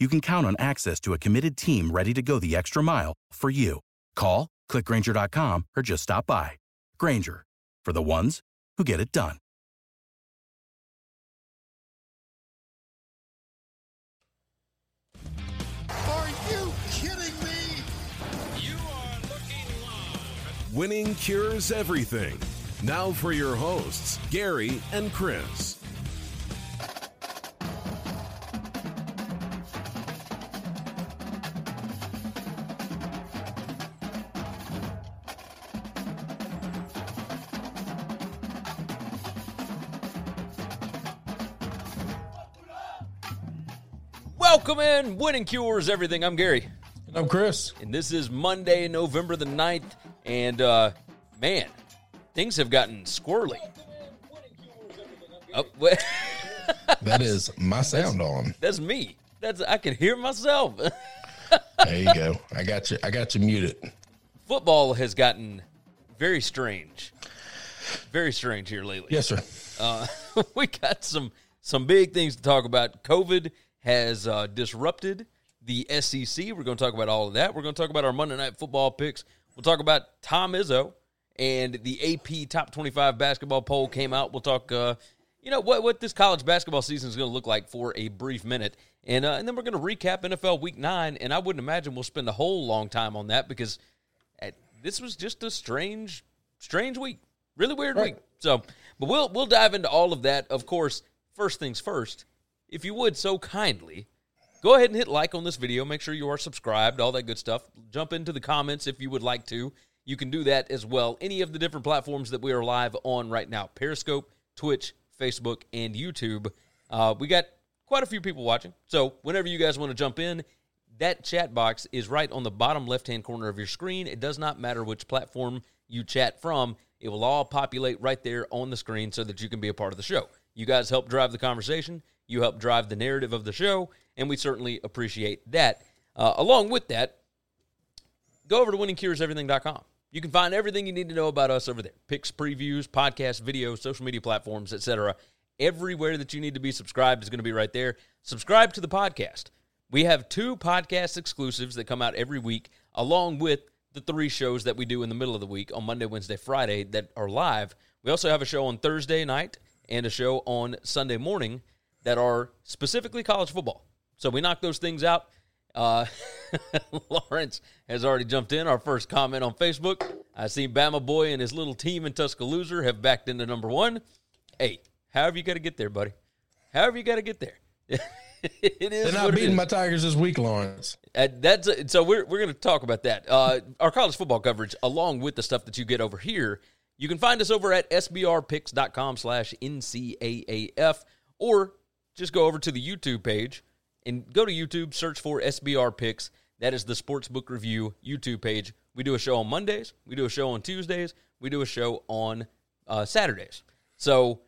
you can count on access to a committed team ready to go the extra mile for you. Call, clickgrainger.com, or just stop by. Grainger, for the ones who get it done. Are you kidding me? You are looking live. Winning cures everything. Now for your hosts, Gary and Chris. Welcome in. Winning cures everything. I'm Gary. And I'm Chris. And this is Monday, November the 9th. And uh man, things have gotten squirrely. Oh, wait. That is my sound on. That's me. That's I can hear myself. There you go. I got you. I got you muted. Football has gotten very strange. Very strange here lately. Yes, sir. Uh, we got some some big things to talk about. COVID has uh, disrupted the SEC. We're going to talk about all of that. We're going to talk about our Monday Night Football picks. We'll talk about Tom Izzo and the AP Top 25 basketball poll came out. We'll talk, uh, you know, what what this college basketball season is going to look like for a brief minute, and uh, and then we're going to recap NFL Week Nine. And I wouldn't imagine we'll spend a whole long time on that because uh, this was just a strange, strange week, really weird Right. week. So, but we'll we'll dive into all of that. Of course, first things first. If you would so kindly, go ahead and hit like on this video. Make sure you are subscribed, all that good stuff. Jump into the comments if you would like to. You can do that as well. Any of the different platforms that we are live on right now Periscope, Twitch, Facebook, and YouTube. Uh, we got quite a few people watching. So, whenever you guys want to jump in, that chat box is right on the bottom left hand corner of your screen. It does not matter which platform you chat from, it will all populate right there on the screen so that you can be a part of the show. You guys help drive the conversation, you help drive the narrative of the show, and we certainly appreciate that. Uh, along with that, go over to winningcureseverything.com. You can find everything you need to know about us over there. Picks, previews, podcasts, videos, social media platforms, etc. Everywhere that you need to be subscribed is going to be right there. Subscribe to the podcast. We have two podcast exclusives that come out every week, along with the three shows that we do in the middle of the week on Monday, Wednesday, Friday that are live. We also have a show on Thursday night and a show on Sunday morning that are specifically college football. So we knock those things out. Uh, Lawrence has already jumped in. Our first comment on Facebook. I see Bama Boy and his little team in Tuscaloosa have backed into number one. Hey, however you got to get there, buddy. However you got to get there. it is They're not beating my Tigers this week, Lawrence. Uh, that's so we're we're going to talk about that. Uh, our college football coverage, along with the stuff that you get over here, you can find us over at sbrpicks.com slash ncaaf, or just go over to the YouTube page and go to YouTube, search for SBR Picks. That is the Sportsbook Review YouTube page. We do a show on Mondays, we do a show on Tuesdays, we do a show on uh, Saturdays. So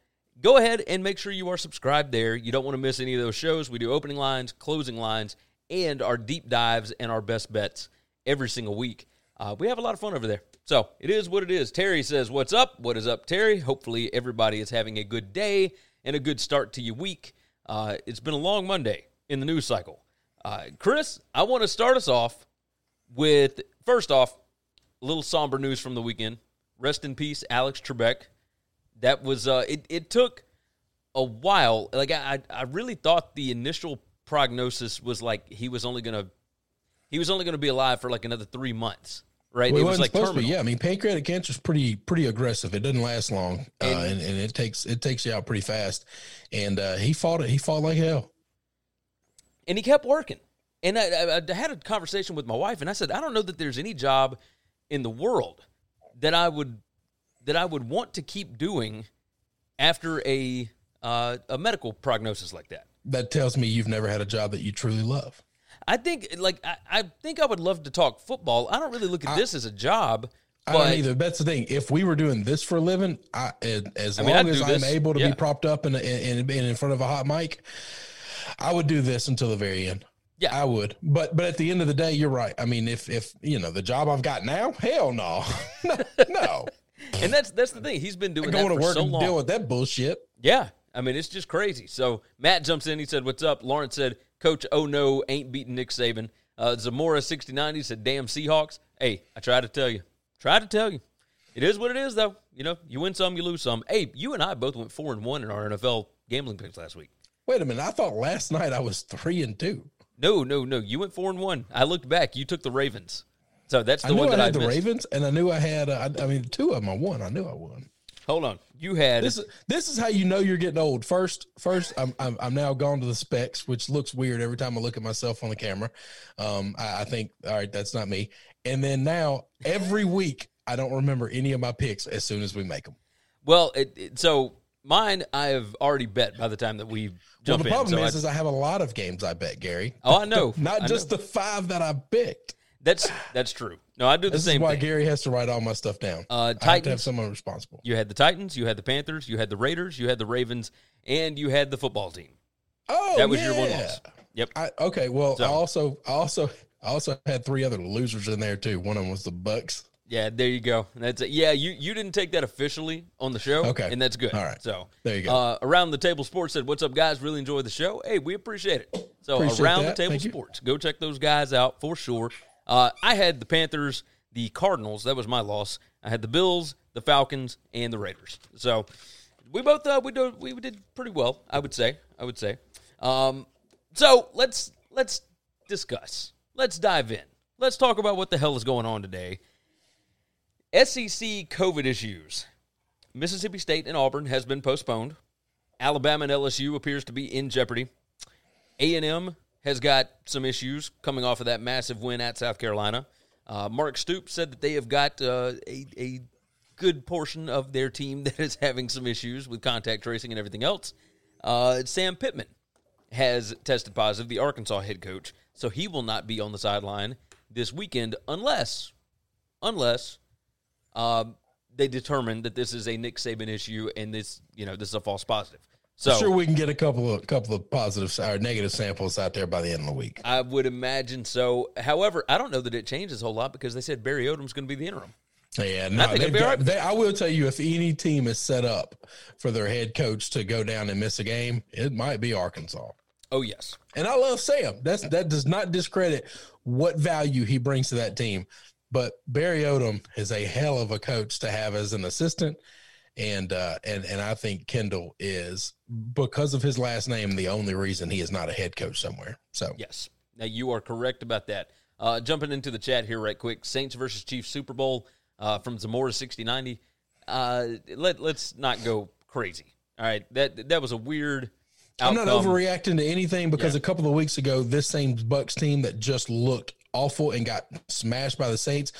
go ahead and make sure you are subscribed there. You don't want to miss any of those shows. We do opening lines, closing lines, and our deep dives and our best bets every single week. Uh, we have a lot of fun over there. So it is what it is. Terry says, What's up? What is up, Terry? Hopefully, everybody is having a good day and a good start to your week. Uh, it's been a long Monday in the news cycle. Uh, Chris, I want to start us off with first off, a little somber news from the weekend. Rest in peace, Alex Trebek. That was uh, it. It took a while. Like I, I really thought the initial prognosis was like he was only gonna, he was only gonna be alive for like another three months. Right? Well, it it was wasn't like supposed terminal. to be. Yeah, I mean, pancreatic cancer is pretty pretty aggressive. It doesn't last long, uh, And- and, and it takes it takes you out pretty fast. And uh, he fought it. He fought like hell. and he kept working. And I, I, I had a conversation with my wife, and I said, I don't know that there's any job in the world that I would that I would want to keep doing after a uh, a medical prognosis like that. That tells me you've never had a job that you truly love. I think, like, I, I think I would love to talk football. I don't really look at this as a job, I but don't either. That's the thing. If we were doing this for a living, I, as I mean, long as I'm this. able to Yeah. be propped up and in, in, in front of a hot mic, I would do this until the very end. Yeah. I would. But but at the end of the day, you're right. I mean, if if you know the job I've got now, hell no, no, no. and that's that's the thing. He's been doing that going to work so and long. deal with that bullshit. Yeah. I mean, it's just crazy. So Matt jumps in. He said, What's up? Lawrence said, Coach, oh no, ain't beating Nick Saban. Uh, Zamora 69, he said, Damn Seahawks. Hey, I tried to tell you. Tried to tell you. It is what it is, though. You know, you win some, you lose some. Hey, you and I both went 4 and 1 in our NFL gambling picks last week. Wait a minute. I thought last night I was three and two. No, no, no. You went 4 and 1. I looked back. You took the Ravens. So that's the I one I that I had the missed. Ravens, and I knew I had. Uh, I, I mean, two of them I won. I knew I won. Hold on. You had. This is this is how you know you're getting old. First, first, I'm I'm, I'm now gone to the specs, which looks weird every time I look at myself on the camera. Um, I, I think, all right, that's not me. And then now every week, I don't remember any of my picks as soon as we make them. well, it, it- so mine I have already bet by the time that we Well, jump the in. problem So is, I- is I have a lot of games I bet, Gary. Oh, I know. Not I just know. the five that I picked. That's that's true. No, I do the This same is why thing. Gary has to write all my stuff down. Uh, I have to have someone responsible. You had the Titans, you had the Panthers, you had the Raiders, you had the Ravens, and you had the football team. Oh, That was your one loss. Yep. I, okay, well, So- I also, I also, I also had three other losers in there too. One of them was the Bucks. Yeah, there you go. That's it. Yeah, you you didn't take that officially on the show. Okay. And that's good. All right. So There you go. Uh, around the table sports said, What's up, guys? Really enjoy the show. Hey, we appreciate it. So Appreciate around that. the table Thank you. sports. Go check those guys out for sure. Uh, I had the Panthers, the Cardinals, that was my loss. I had the Bills, the Falcons, and the Raiders. So we both uh, we do, we did pretty well, I would say. I would say. Um, so let's let's discuss. Let's dive in. Let's talk about what the hell is going on today. SEC COVID issues. Mississippi State and Auburn has been postponed. Alabama and LSU appears to be in jeopardy. A&M has got some issues coming off of that massive win at South Carolina. Uh, Mark Stoops said that they have got uh, a, a good portion of their team that is having some issues with contact tracing and everything else. Uh, Sam Pittman has tested positive, the Arkansas head coach, so he will not be on the sideline this weekend unless, unless um, they determine that this is a Nick Saban issue and this, you know, this is a false positive. So sure, we can get a couple of couple of positive or negative samples out there by the end of the week. I would imagine so. However, I don't know that it changes a whole lot because they said Barry Odom's going to be the interim. Yeah, I no, think it'll they've be got, right. they, I will tell you, if any team is set up for their head coach to go down and miss a game, it might be Arkansas. Oh yes, And I love Sam. That's that does not discredit what value he brings to that team. But Barry Odom is a hell of a coach to have as an assistant, and uh, and and I think Kendal is because of his last name the only reason he is not a head coach somewhere. So yes. Now you are correct about that. Uh, jumping into the chat here right quick. Saints versus Chiefs Super Bowl uh, from Zamora sixty ninety. Uh, let let's not go crazy. All right, that that was a weird. I'm not overreacting to anything because Yeah. a couple of weeks ago, this same Bucks team that just looked awful and got smashed by the Saints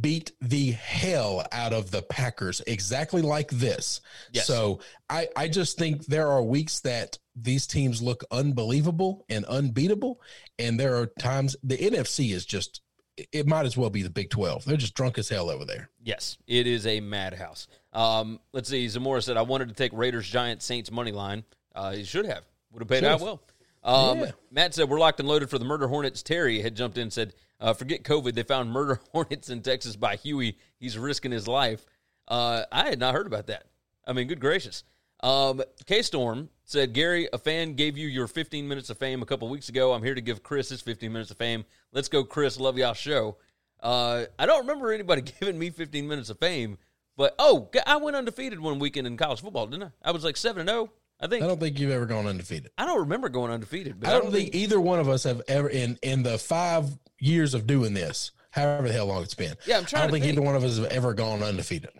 beat the hell out of the Packers exactly like this. Yes. So I, I just think there are weeks that these teams look unbelievable and unbeatable. And there are times the NFC is just, it might as well be the Big 12. They're just drunk as hell over there. Yes, it is a madhouse. Um, let's see. Zamora said, I wanted to take Raiders, Giants, Saints money line. Uh, he should have. Would have paid out well. Um, Yeah. Matt said, We're locked and loaded for the murder hornets. Terry had jumped in and said, uh, Forget COVID. They found murder hornets in Texas by Huey. He's risking his life. Uh, I had not heard about that. I mean, good gracious. Um, K Storm said, Gary, a fan gave you your 15 minutes of fame a couple weeks ago. I'm here to give Chris his 15 minutes of fame. Let's go, Chris. Love y'all show. Uh, I don't remember anybody giving me 15 minutes of fame, but oh, I went undefeated one weekend in college football, didn't I? I was like seven and zero. I think. I don't think you've ever gone undefeated. I don't remember going undefeated. But I don't think either one of us have ever in in the five years of doing this, however the hell long it's been. Yeah, I'm trying I don't think, think. either one of us have ever gone undefeated.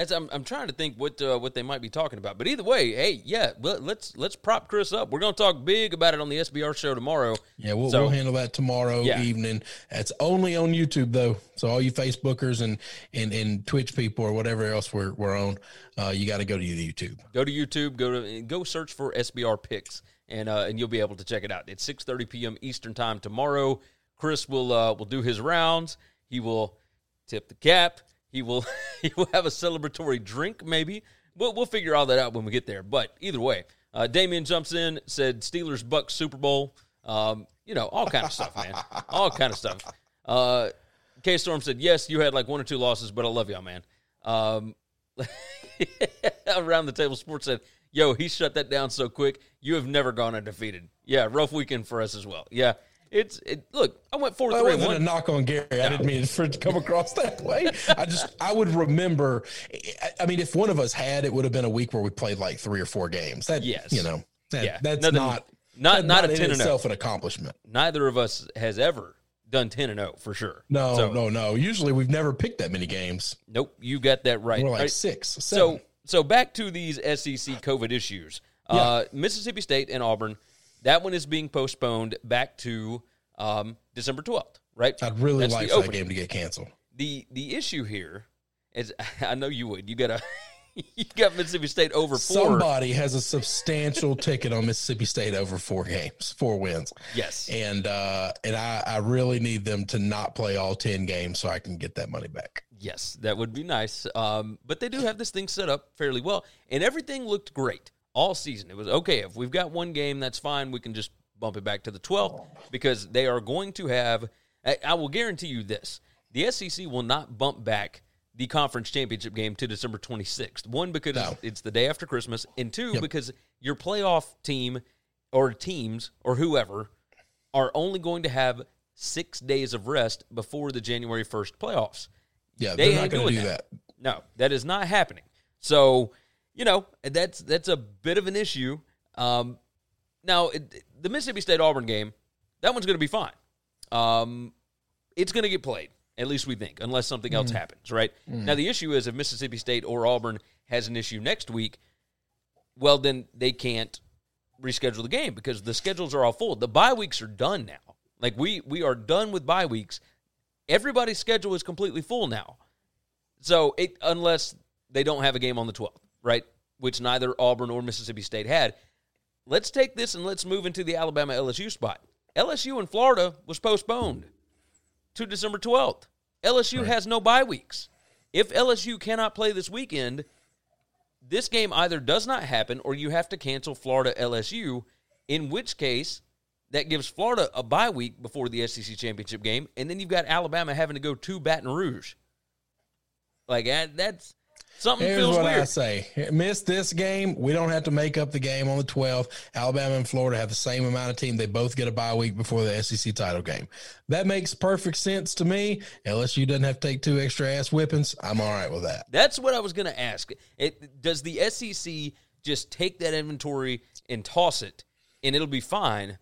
That's I'm, I'm trying to think what uh, what they might be talking about. But either way, hey, yeah, let, let's let's prop Chris up. We're going to talk big about it on the SBR show tomorrow. Yeah, we'll, So- we'll handle that tomorrow Yeah. evening. It's only on YouTube though, so all you Facebookers and and, and Twitch people or whatever else we're we're on, uh, you got to go to the YouTube. Go to YouTube, go to go search for SBR picks, and uh, and you'll be able to check it out. It's 6:30 p.m. Eastern time tomorrow. Chris will uh, will do his rounds. He will tip the cap. He will he will have a celebratory drink maybe. We'll we'll figure all that out when we get there. But either way, uh, Damien jumps in said Steelers Bucks Super Bowl. Um, you know all kind of stuff, man. All kind of stuff. Uh, K Storm said yes. You had like one or two losses, but I love y'all, man. Um, around the table sports said yo he shut that down so quick you have never gone undefeated yeah rough weekend for us as well yeah it's it look i went four That three wasn't a knock on Gary. I didn't mean for it to come across that way. I just I would remember. I- mean, if one of us had, it would have been a week where we played like three or four games. That Yes. you know, that, Yeah. that's Nothing- not not- that's not a 10 and oh. itself an accomplishment. neither of us has ever done 10 and 0 for sure No, So, no, no. Usually we've never picked that many games. nope you got that right We're like Right. six, so seven. so so back to these sec covid issues uh, mississippi state and auburn that one is being postponed back to um, december 12th right I'd really That's like the that game to get canceled. the the issue here is I know you would. You got a you got Mississippi State over four. Somebody has a substantial ticket on Mississippi State over four games, four wins. Yes. And uh and I, I really need them to not play all ten games so I can get that money back. Yes, that would be nice. Um, but they do have this thing set up fairly well, and everything looked great all season. It was okay if we've got one game, that's fine. We can just bump it back to the 12th because they are going to have. I, will guarantee you this: the SEC will not bump back the conference championship game to December 26th. One because No. it's the day after Christmas, and two Yep. because your playoff team or teams or whoever are only going to have six days of rest before the January 1st playoffs. Yeah, They they are not going to do that. that. No, that is not happening. So, you know, that's that's a bit of an issue. Um, now, it, the Mississippi State Auburn game, that one's going to be fine. Um, it's going to get played, at least we think, unless something else happens, right? Now, the issue is if Mississippi State or Auburn has an issue next week, well, then they can't reschedule the game because the schedules are all full. The bye weeks are done now. Like we we are done with bye weeks. Everybody's schedule is completely full now. So it unless they don't have a game on the 12th, right? Which neither Auburn or Mississippi State had. Let's take this and let's move into the Alabama LSU spot. LSU in Florida was postponed to December 12th. LSU has no bye weeks. If LSU cannot play this weekend, this game either does not happen or you have to cancel Florida LSU, in which case that gives Florida a bye week before the SEC championship game, and then you've got Alabama having to go to Baton Rouge. Like uh, that's something Here's feels what weird. I say: miss this game. We don't have to make up the game on the 12th. Alabama and Florida have the same amount of team. They both get a bye week before the SEC title game. That makes perfect sense to me. LSU doesn't have to take two extra ass whippings. I'm all right with that. That's what I was going to ask. It, does the SEC just take that inventory and toss it, and it'll be fine,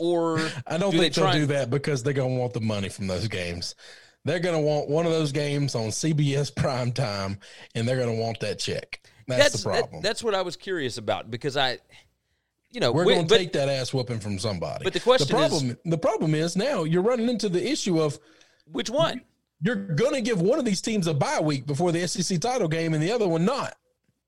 or I don't do think they they'll try do that because they're going to want the money from those games. They're going to want one of those games on CBS prime time, and they're going to want that check. That's, the that- problem. that's what I was curious about because I, you know, We're we- going to take that ass whooping from somebody. But the question the is- problem, the problem is now you're running into the issue of which one? you're going to give one of these teams a bye week before the SEC title game, and the other one not.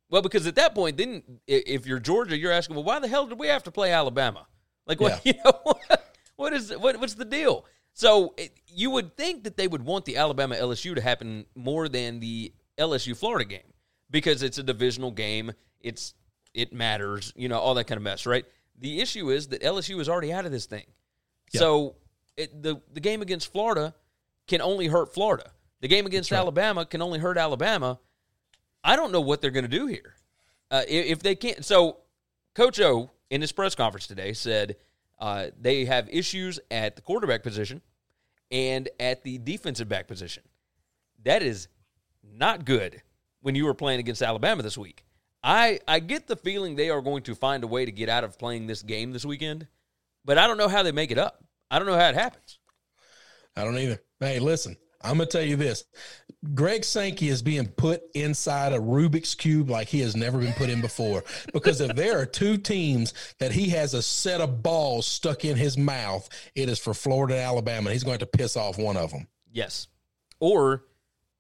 Well, because at that point, then if you're Georgia, you're asking, well, why the hell did we have to play Alabama? Like, what? You know, what, what is what, what's the deal? So it, you would think that they would want the Alabama LSU to happen more than the LSU Florida game because it's a divisional game. It's it matters, you know, all that kind of mess, right? The issue is that LSU is already out of this thing. So it, the the game against Florida can only hurt Florida. The game against Alabama can only hurt Alabama. I don't know what they're going to do here. Uh, i- if they can't, so Coach O in his press conference today said uh, they have issues at the quarterback position, and at the defensive back position. That is not good when you were playing against Alabama this week. I I get the feeling they are going to find a way to get out of playing this game this weekend, but I don't know how they make it up. I don't know how it happens. I don't either. Hey, listen, I'm gonna tell you this: Greg Sankey is being put inside a Rubik's cube like he has never been put in before. Because if there are two teams that he has a set of balls stuck in his mouth, it is for Florida and Alabama. He's going to piss off one of them, Yes, or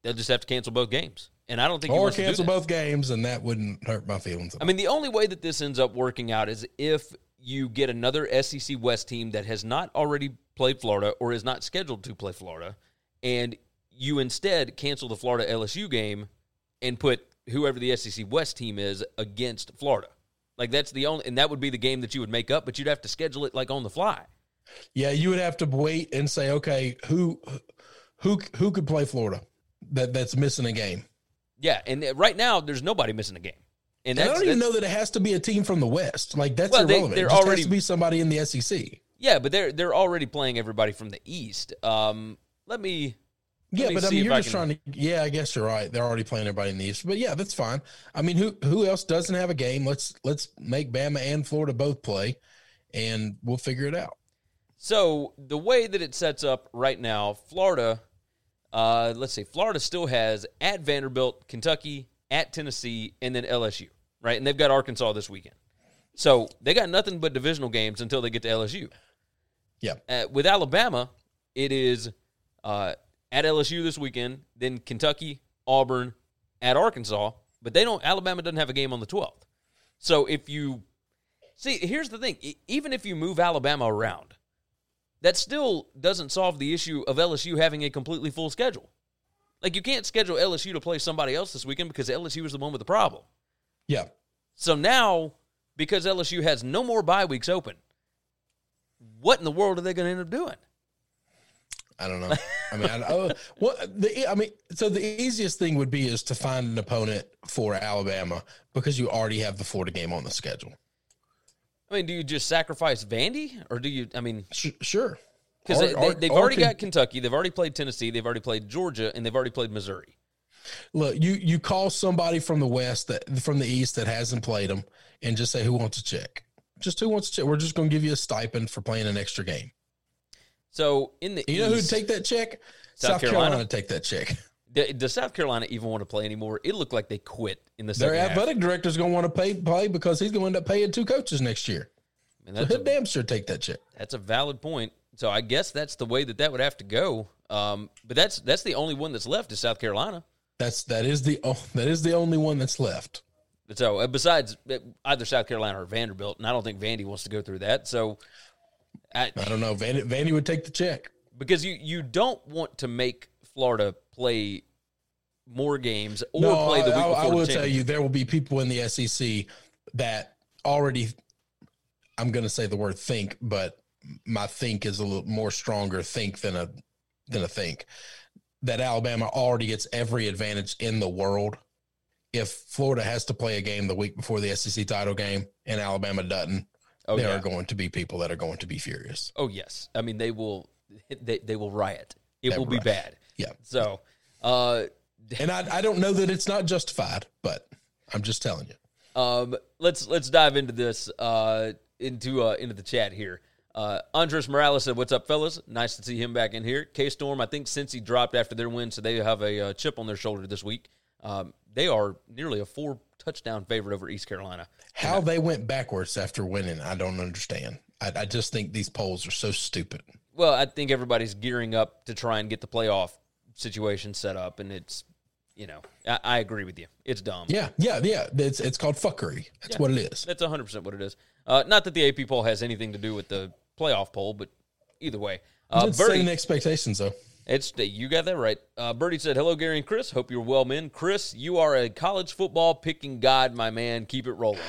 they'll just have to cancel both games, and I don't think he or wants to do cancel both games, and that wouldn't hurt my feelings. I mean, the only way that this ends up working out is if you get another SEC West team that has not already played Florida or is not scheduled to play Florida, and you instead cancel the Florida LSU game and put whoever the SEC West team is against Florida. Like that's the only, and that would be the game that you would make up, but you'd have to schedule it like on the fly. yeah, you would have to wait and say, okay, who who who could play Florida that that's missing a game? Yeah, and right now there's nobody missing a game, and And I don't even know that it has to be a team from the West. Like that's Well, irrelevant. they're already- has to be somebody in the SEC. yeah, but they're they're already playing everybody from the East. Um, let me Yeah, me but I mean, you're I just can- trying to. Yeah, I guess you're right. They're already playing everybody in the East, but yeah, that's fine. I mean, who who else doesn't have a game? Let's let's make Bama and Florida both play, and we'll figure it out. So the way that it sets up right now, Florida, uh, let's see, Florida still has at Vanderbilt, Kentucky, at Tennessee, and then LSU, right? And they've got Arkansas this weekend. So they got nothing but divisional games until they get to LSU. Yeah, Uh, with Alabama, it is uh, at LSU this weekend, then Kentucky, Auburn, at Arkansas, but they don't. Alabama doesn't have a game on the twelfth. So if you see, here's the thing: even if you move Alabama around, that still doesn't solve the issue of LSU having a completely full schedule. Like you can't schedule LSU to play somebody else this weekend because LSU is the one with the problem. yeah. So now, because LSU has no more bye weeks open, what in the world are they going to end up doing? I don't know. I mean, I, oh, what the I mean, so the easiest thing would be is to find an opponent for Alabama because you already have the Florida game on the schedule. I mean, do you just sacrifice Vandy, or do you? I mean, Sh- sure, because they, have already got Kentucky, they've already played Tennessee, they've already played Georgia, and they've already played Missouri. Look, you you call somebody from the west that from the east that hasn't played them, and just say who wants to check. Just who wants to check. We're just going to give you a stipend for playing an extra game. So in the You know who'd take that check? South South, Carolina? Carolina. would take that check. does South Carolina even want to play anymore? It looked like they quit in the second Their half. athletic director's going to want to pay play because he's going to end up paying two coaches next year. And So that's, he'll a, damn sure take that check. that's a valid point. So I guess that's the way that that would have to go. Um, but that's that's the only one that's left is South Carolina. That's that is the oh, that is the only one that's left. So uh, besides uh, either South Carolina or Vanderbilt, and I don't think Vandy wants to go through that. So I, I don't know. Vandy, Vandy would take the check. because you you don't want to make Florida play more games or no, play the week I, before. I the will tell you, there will be people in the SEC that already. I'm going to say the word think, but my think is a little more stronger think than a than a think. That Alabama already gets every advantage in the world. If Florida has to play a game the week before the SEC title game and Alabama doesn't, Oh there yeah. are going to be people that are going to be furious. Oh yes. I mean they will they they will riot. It They will will be bad. Yeah. So uh And I, I don't know that it's not justified, but I'm just telling you. Um, let's let's dive into this uh, into uh, into the chat here. Uh, Andres Morales said, "What's up, fellas? Nice to see him back in here." K Storm, I think since he dropped after their win, so they have a uh, chip on their shoulder this week. Um, they are nearly a four touchdown favorite over East Carolina. How they went backwards after winning, I don't understand. I, I just think these polls are so stupid. Well, I think everybody's gearing up to try and get the playoff situation set up, and it's you know I, I agree with you. It's dumb. Yeah, yeah, yeah. It's it's called fuckery. That's Yeah. what it is. That's 100% what it is. Uh, not that the AP poll has anything to do with the playoff poll, but either way. Uh, it's Birdie, setting expectations, though. It's you got that right. Uh, Birdie said, "Hello, Gary and Chris. Hope you're well, men. Chris, you are a college football picking god, my man. Keep it rolling."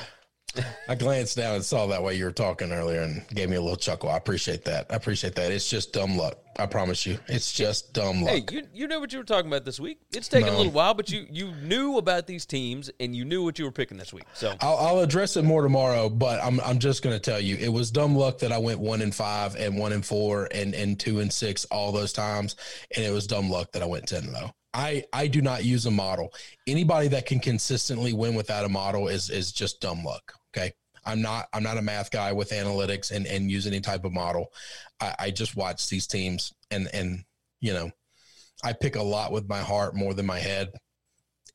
I glanced down and saw that way you were talking earlier and gave me a little chuckle. I appreciate that. I appreciate that. It's just dumb luck. I promise you. It's just dumb luck. Hey, you you know what you were talking about this week. It's taken a little while, but you you knew about these teams and you knew what you were picking this week. So I'll, I'll address it more tomorrow, but I'm I'm just going to tell you it was dumb luck that I went one and five and one and four and and two and six all those times, and it was dumb luck that I went ten and zero. I I do not use a model. Anybody that can consistently win without a model is is just dumb luck. Okay. I'm not I'm not a math guy with analytics and and use any type of model. I, I just watch these teams and and you know I pick a lot with my heart more than my head.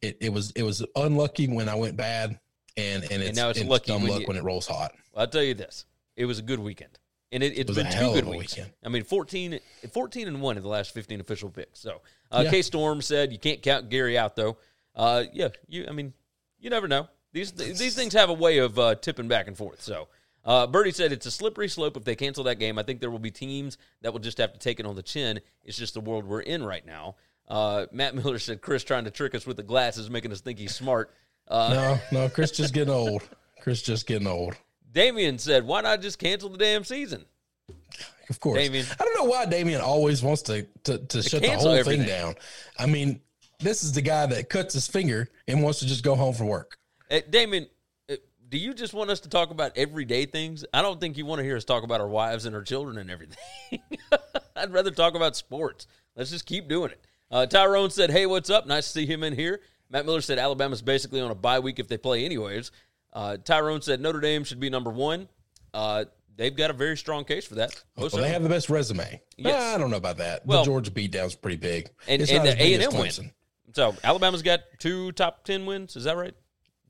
It, it was it was unlucky when I went bad, and and it's, now it's it's lucky dumb when luck you- when it rolls hot. I'll tell you this: it was a good weekend, and it, it's was been a two good of weeks. weekend. I mean, 14, 14 and one in the last fifteen official picks. So, uh, Yeah. K Storm said you can't count Gary out though. Uh, yeah, you. I mean, you never know. These these things have a way of uh, tipping back and forth. So. Uh, Birdie said it's a slippery slope if they cancel that game. I think there will be teams that will just have to take it on the chin. It's just the world we're in right now. Uh, Matt Miller said Chris trying to trick us with the glasses, making us think he's smart. Uh, No, no, Chris just getting old. Chris just getting old. Damien said, "Why not just cancel the damn season?" Of course. Damien. I don't know why Damien always wants to to, to shut the whole everything. thing down. I mean, this is the guy that cuts his finger and wants to just go home from work. Hey, Damon, uh, do you just want us to talk about everyday things? I don't think you want to hear us talk about our wives and our children and everything. I'd rather talk about sports. Let's just keep doing it. Uh, Tyrone said, "Hey, what's up? Nice to see him in here." Matt Miller said, "Alabama's basically on a bye week if they play anyways." Uh, Tyrone said, "Notre Dame should be number one." Uh, they've got a very strong case for that. Most Well, they have the best resume. Yes. Nah, I don't know about that. Well- the Georgia beatdown's pretty big. and, and the A&M win. So Alabama's got two top ten wins. Is that right?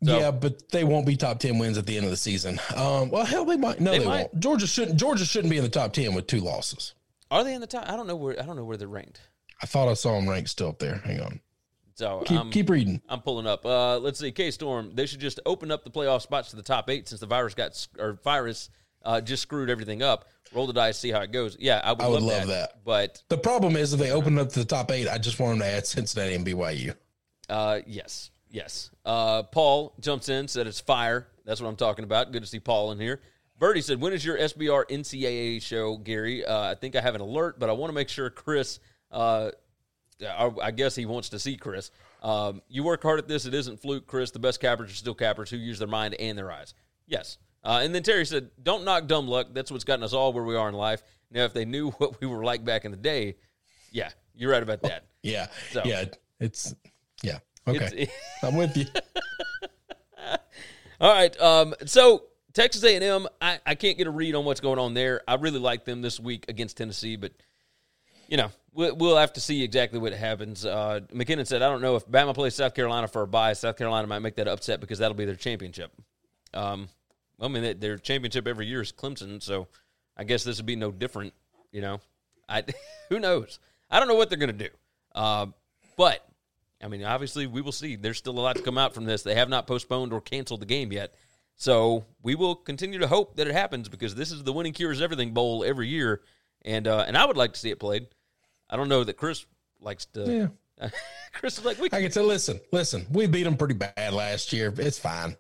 So- yeah, but they won't be top ten wins at the end of the season. Um, well, hell, they might. No, They they, might. won't. Georgia shouldn't. Georgia shouldn't be in the top ten with two losses. Are they in the top? I don't know where. I don't know where they're ranked. I thought I saw them ranked still up there. Hang on. So Keep um, keep reading. I'm pulling up. Uh, let's see. K Storm. They should just open up the playoff spots to the top eight since the virus got or virus uh, just screwed everything up. Roll the dice, see how it goes. Yeah, I would, I would love, love that. But The problem is if they open up to the top eight, I just want them to add Cincinnati and BYU. uh, yes, yes. Uh, Paul jumps in, said it's fire. That's what I'm talking about. Good to see Paul in here. Birdie said, "When is your SBR NCAA show, Gary? Uh, I think I have an alert, but I want to make sure Chris. Uh, I, I guess he wants to see Chris. Um, you work hard at this. It isn't fluke, Chris. The best cappers are still cappers who use their mind and their eyes. Yes. Uh, and then Terry said, "Don't knock dumb luck. That's what's gotten us all where we are in life. Now, if they knew what we were like back in the day, yeah, you're right about that. Yeah, So- yeah, it's yeah. Okay, I'm with you. All right. Um, so Texas A&M, I, I can't get a read on what's going on there. I really like them this week against Tennessee, but you know we'll, we'll have to see exactly what happens. Uh, McKinnon said, "I don't know if Bama plays South Carolina for a bye. South Carolina might make that upset because that'll be their championship. Um, I mean, their championship every year is Clemson, so I guess this would be no different. You know, I who knows? I don't know what they're going to do. Uh, but I mean, obviously, we will see. There's still a lot to come out from this. They have not postponed or canceled the game yet. So we will continue to hope that it happens because this is the winning cures everything bowl every year, and uh, and I would like to see it played. I don't know that Chris likes to. Yeah. Chris is like, we I can say, listen, listen, we beat them pretty bad last year. It's fine.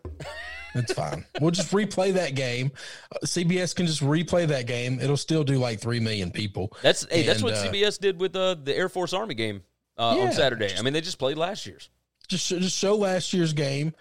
It's fine. we'll just replay that game. Uh, CBS can just replay that game. It'll still do like three million people. that's hey, that's what uh, CBS did with uh, the Air Force Army game uh, Yeah. on Saturday. I mean, they just played last year's. Just just show last year's game.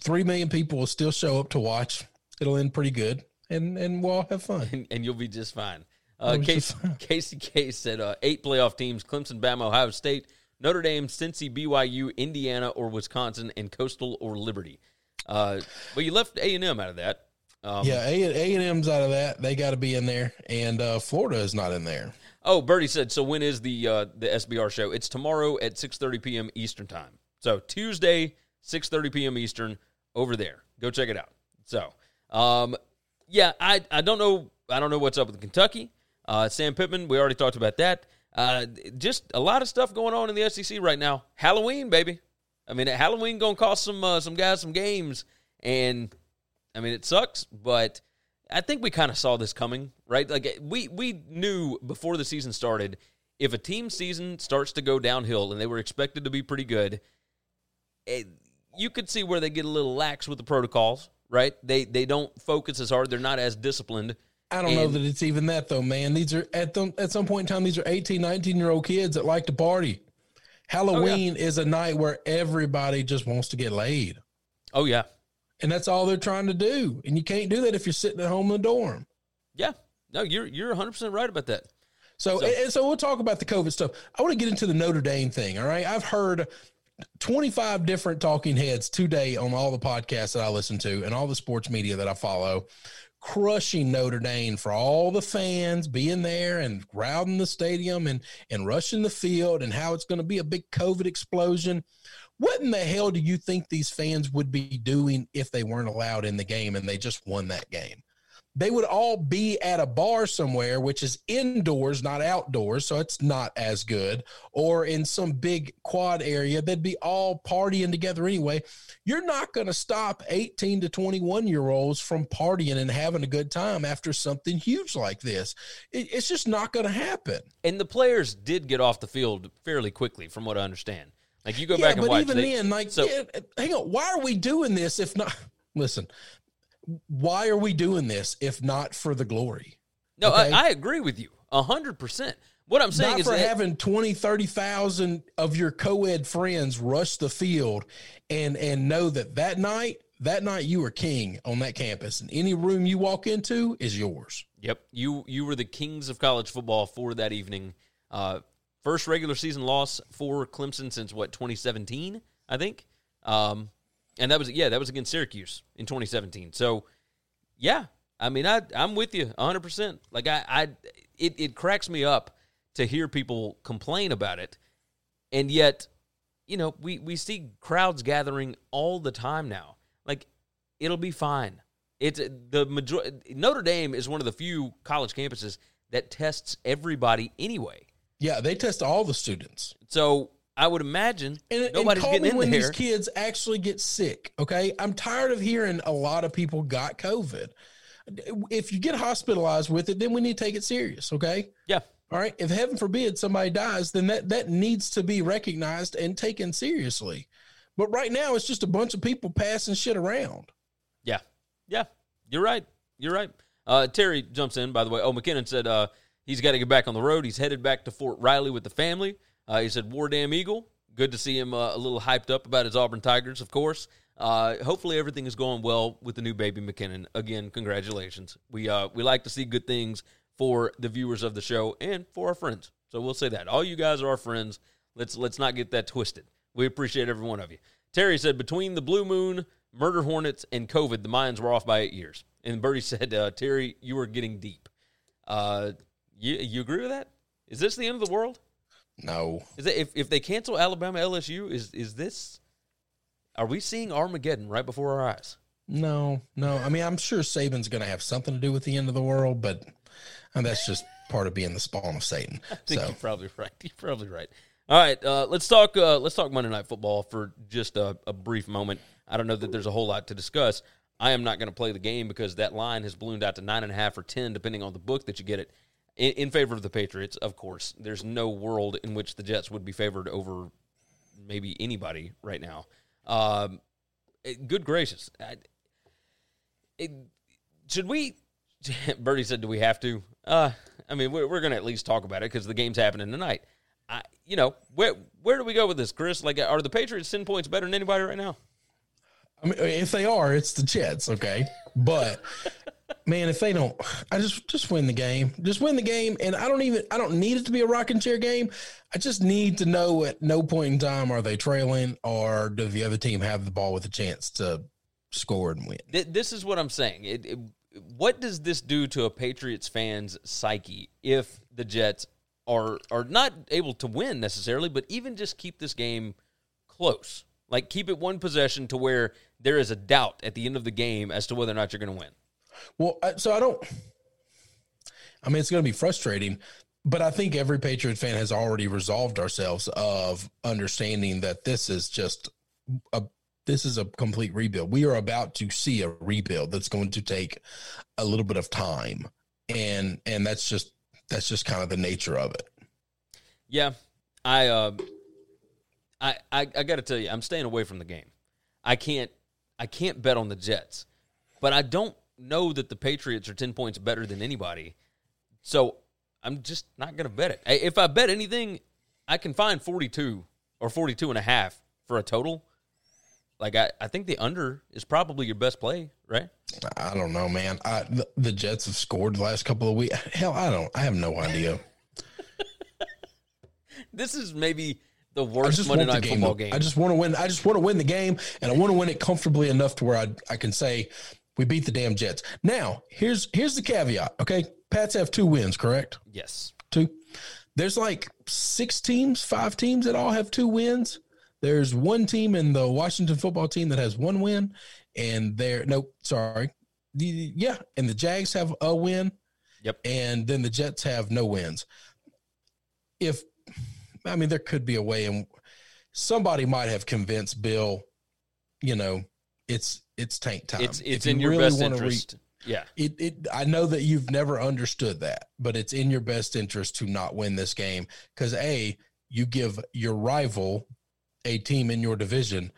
Three million people will still show up to watch. It'll end pretty good, and and we'll all have fun. and, and you'll be just fine. Uh, Casey, fine. Casey Case said uh, eight playoff teams: Clemson, Bama, Ohio State, Notre Dame, Cincy, BYU, Indiana, or Wisconsin, and Coastal or Liberty. Uh, well, you left A and M out of that. Um, Yeah, A A and M's out of that. They got to be in there, and uh, Florida is not in there. Oh, Bertie said. So when is the uh, the SBR show? It's tomorrow at six thirty p.m. Eastern time. So Tuesday, six thirty p.m. Eastern, over there. Go check it out. So, um, yeah, I I don't know I don't know what's up with Kentucky. Uh, Sam Pittman, we already talked about that. Uh, just a lot of stuff going on in the SEC right now. Halloween, baby. I mean, Halloween gonna cost some uh, some guys some games, and I mean it sucks, but I think we kind of saw this coming, right? Like we we knew before the season started, if a team season starts to go downhill and they were expected to be pretty good, it, you could see where they get a little lax with the protocols, right? They they don't focus as hard. They're not as disciplined. I don't know that it's even that though, man. These are at them at some point in time, these are 18, 19 year old kids that like to party. Oh, Halloween is a night where everybody just wants to get laid. Oh yeah, And that's all they're trying to do. And you can't do that if you're sitting at home in the dorm. yeah. No, you're you're 100 percent right about that. So, So- and- so we'll talk about the COVID stuff. I want to get into the Notre Dame thing. All right. I've heard 25 different talking heads today on all the podcasts that I listen to and all the sports media that I follow, crushing Notre Dame for all the fans being there and crowding the stadium and, and rushing the field and how it's going to be a big COVID explosion. What in the hell do you think these fans would be doing if they weren't allowed in the game and they just won that game? They would all be at a bar somewhere, which is indoors, not outdoors. So it's not as good, or in some big quad area. They'd be all partying together anyway. You're not going to stop 18 to 21 year olds from partying and having a good time after something huge like this. It, it's just not going to happen. And the players did get off the field fairly quickly, from what I understand. Like you go yeah, back and but watch. even they- then, like, so yeah, hang on, why are we doing this if not? Listen, why are we doing this if not for the glory? no, okay. I, I agree with you hundred percent. What I'm saying not is for that, having 20 30,000 of your co-ed friends rush the field and and know that that night that night you were king on that campus and any room you walk into is yours Yep, you you were the kings of college football for that evening. Uh, first regular season loss for Clemson since what 2017, I think. Um, and that was yeah, that was against Syracuse in 2017. So yeah, I mean I I'm with you 100. percent Like I I it it cracks me up to hear people complain about it, and yet you know we we see crowds gathering all the time now. Like it'll be fine. It's the major- Notre Dame is one of the few college campuses that tests everybody anyway. yeah they test all the students So I would imagine and, and nobody's call getting me in when there. these kids actually get sick okay i'm tired of hearing a lot of people got covid if you get hospitalized with it then we need to take it serious okay yeah, All right. If heaven forbid somebody dies, then that, that needs to be recognized and taken seriously. But right now, it's just a bunch of people passing shit around. yeah, yeah. You're right. You're right. Uh, Terry jumps in. By the way, oh McKinnon said uh, he's got to get back on the road. He's headed back to Fort Riley with the family. Uh, he said, "War damn eagle." Good to see him uh, a little hyped up about his Auburn Tigers, of course. Uh, hopefully, everything is going well with the new baby McKinnon. Again, congratulations. We uh, we like to see good things for the viewers of the show and for our friends. So we'll say that all you guys are our friends. Let's let's not get that twisted. We appreciate every one of you. Terry said between the Blue Moon, Murder Hornets, and COVID, the Mayans were off by eight years. And Bertie said, uh, Terry, you are getting deep. Uh, you you agree with that? Is this the end of the world? No. Is that if, if they cancel Alabama LSU, is is this? Are we seeing Armageddon right before our eyes? No, no. I mean, I'm sure Saban's going to have something to do with the end of the world, but uh, that's just part of being the spawn of Satan. I think So, you're probably right. You're probably right. All right, uh, let's talk. Uh, let's talk Monday Night Football for just a, a brief moment. I don't know that there's a whole lot to discuss. I am not going to play the game because that line has ballooned out to nine and a half or ten, depending on the book that you get it, in, in favor of the Patriots. Of course, there's no world in which the Jets would be favored over maybe anybody right now. Um, it- good gracious, I, it, should we? Bertie said, "Do we have to?" Uh, I mean, we're, we're going to at least talk about it because the game's happening tonight. I, you know, where where do we go with this, Chris? Like, are the Patriots ten points better than anybody right now? I mean, if they are, it's the Jets, okay? But man, if they don't, I just just win the game. Just win the game, and I don't even I don't need it to be a rocking chair game. I just need to know at no point in time are they trailing or does the other team have the ball with a chance to score and win. This is what I'm saying. It, it, what does this do to a Patriots fan's psyche if the Jets are are not able to win necessarily, but even just keep this game close? Like keep it one possession to where there is a doubt at the end of the game as to whether or not you're going to win. Well, so I don't. I mean, it's going to be frustrating, but I think every Patriot fan has already resolved ourselves of understanding that this is just a this is a complete rebuild. We are about to see a rebuild that's going to take a little bit of time, and and that's just that's just kind of the nature of it. Yeah, I uh, I I, I got to tell you, I'm staying away from the game. I can't I can't bet on the Jets. but I don't know that the Patriots are 10 points better than anybody. So I'm just not going to bet it. If I bet anything, I can find 42 or 42 and a half for a total. Like I, I think the under is probably your best play, right? I don't know, man. I, the, the Jets have scored the last couple of weeks. Hell, I don't. I have no idea. this is maybe the worst Monday night game. football to- game. I just want to win. I just want to win the game, and I want to win it comfortably enough to where I I can say we beat the damn Jets. Now, here's here's the caveat. Okay, Pats have two wins, correct? yes. Two. There's like six teams, five teams that all have two wins. There's one team in the Washington football team that has one win, and they're no, sorry, yeah, and the Jags have a win. Yep. and then the Jets have no wins. If I mean, there could be a way, and somebody might have convinced Bill. You know, it's it's tank time. It's it's If in you your really best wanna re- interest. yeah. it, it I know that you've never understood that, but it's in your best interest to not win this game because a you give your rival, a team in your division,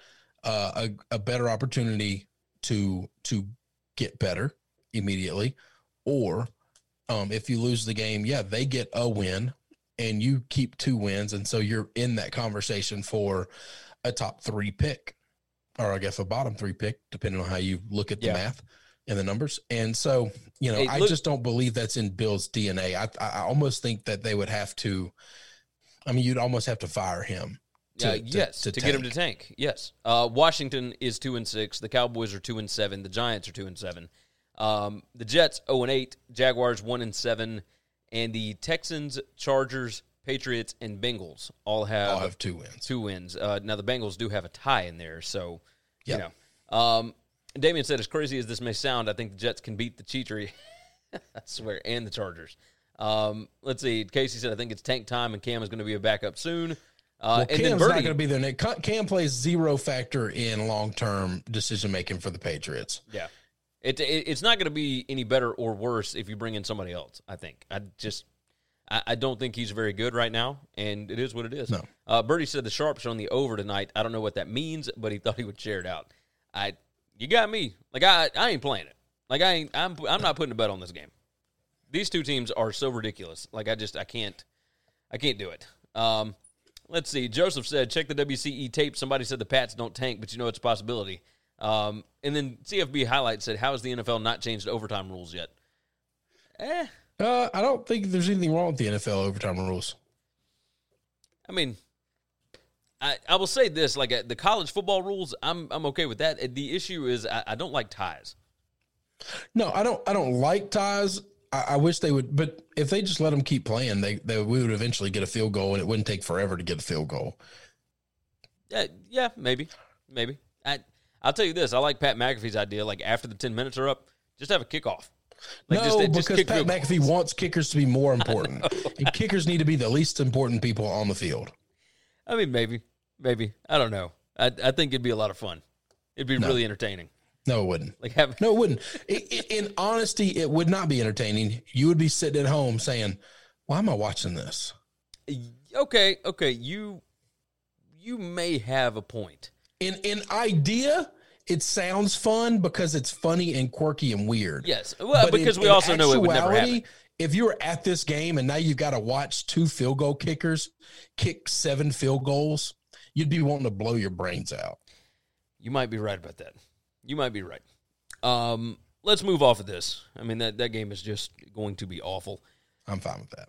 uh, a a better opportunity to to get better immediately, or um, if you lose the game, yeah, they get a win and you keep two wins, and so you're in that conversation for a top three pick, or I guess a bottom three pick, depending on how you look at the Yeah. math and the numbers. And so, you know, Hey, I look- just don't believe that's in Bill's DNA. I, I almost think that they would have to. I mean, you'd almost have to fire him. to- Yeah, yes, to, to get him to tank. tank. Yes. Uh, Washington is two and six. The Cowboys are two and seven. The Giants are two and seven. Um, the Jets zero and eight. Jaguars one and seven, and the Texans, Chargers, Patriots, and Bengals all have, I'll have two wins. two wins. Uh, now the Bengals do have a tie in there, so Yep. you know. Um, Damien said, as crazy as this may sound, I think the Jets can beat the Cheatery. I swear, and the Chargers. Um, let's see. Casey said, I think it's tank time, and Cam is going to be a backup soon. Uh, Well, and Cam's then not going to be there. Nick. Cam- Cam plays zero factor in long term decision making for the Patriots. Yeah. It, it it's not going to be any better or worse if you bring in somebody else. I think. I just I, I don't think he's very good right now, and it is what it is. No. Uh, Bertie said the sharps are on the over tonight. I don't know what that means, but he thought he would share it out. I you got me. Like I I ain't playing it. Like I ain't I'm I'm not putting a bet on this game. These two teams are so ridiculous. Like I just I can't I can't do it. Um, let's see. Joseph said, check the WCE tape. Somebody said the Pats don't tank, but you know it's a possibility. Um, and then CFB highlight said, how has the NFL not changed overtime rules yet? Eh, Uh, I don't think there's anything wrong with the NFL overtime rules. I mean, I, I will say this: like uh, the college football rules, I'm I'm okay with that. Uh, The issue is I, I don't like ties. No, I don't. I don't like ties. I, I wish they would, but if they just let them keep playing, they, they we would eventually get a field goal, and it wouldn't take forever to get a field goal. Yeah, yeah, maybe, maybe. I I'll tell you this: I like Pat McAfee's idea. Like after the ten minutes are up, just have a kickoff. Like no, just- just because Pat McAfee wants kickers to be more important, and kickers need to be the least important people on the field. I mean, maybe, maybe. I don't know. I I think it'd be a lot of fun. It'd be No. really entertaining. No, it wouldn't. Like have No, it wouldn't. I- I- in honesty, it would not be entertaining. You would be sitting at home saying, "Why am I watching this?" okay, okay. You you may have a point. In in idea, it sounds fun because it's funny and quirky and weird. Yes, well, But in- because we in also know it would never happen. If you were at this game and now you've got to watch two field goal kickers kick seven field goals, you'd be wanting to blow your brains out. You might be right about that. You might be right. Um, let's move off of this. I mean that that game is just going to be awful. I'm fine with that.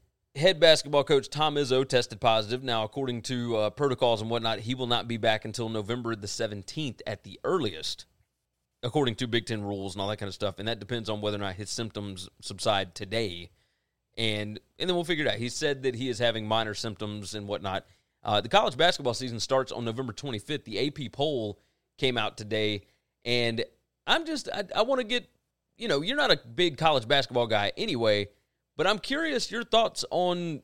head basketball coach Tom Izzo tested positive. Now, according to uh, protocols and whatnot, he will not be back until November the 17th at the earliest, according to Big Ten rules and all that kind of stuff. And that depends on whether or not his symptoms subside today. And and then we'll figure it out. He said that he is having minor symptoms and whatnot. Uh, the college basketball season starts on November 25th. The AP poll came out today, and I'm just I, I want to get you know you're not a big college basketball guy anyway, but I'm curious your thoughts on.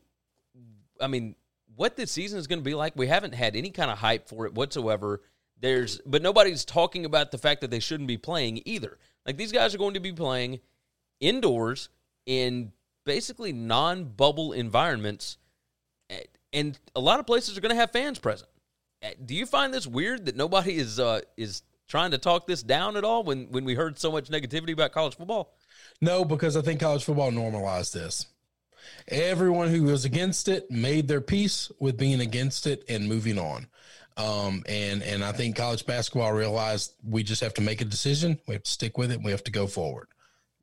I mean, what this season is going to be like. We haven't had any kind of hype for it whatsoever. There's, but nobody's talking about the fact that they shouldn't be playing either. Like these guys are going to be playing indoors in basically non-bubble environments and a lot of places are going to have fans present. Do you find this weird that nobody is uh, is trying to talk this down at all when when we heard so much negativity about college football? No, because I think college football normalized this. Everyone who was against it made their peace with being against it and moving on. Um, and and I think college basketball realized we just have to make a decision. We have to stick with it. we have to go forward.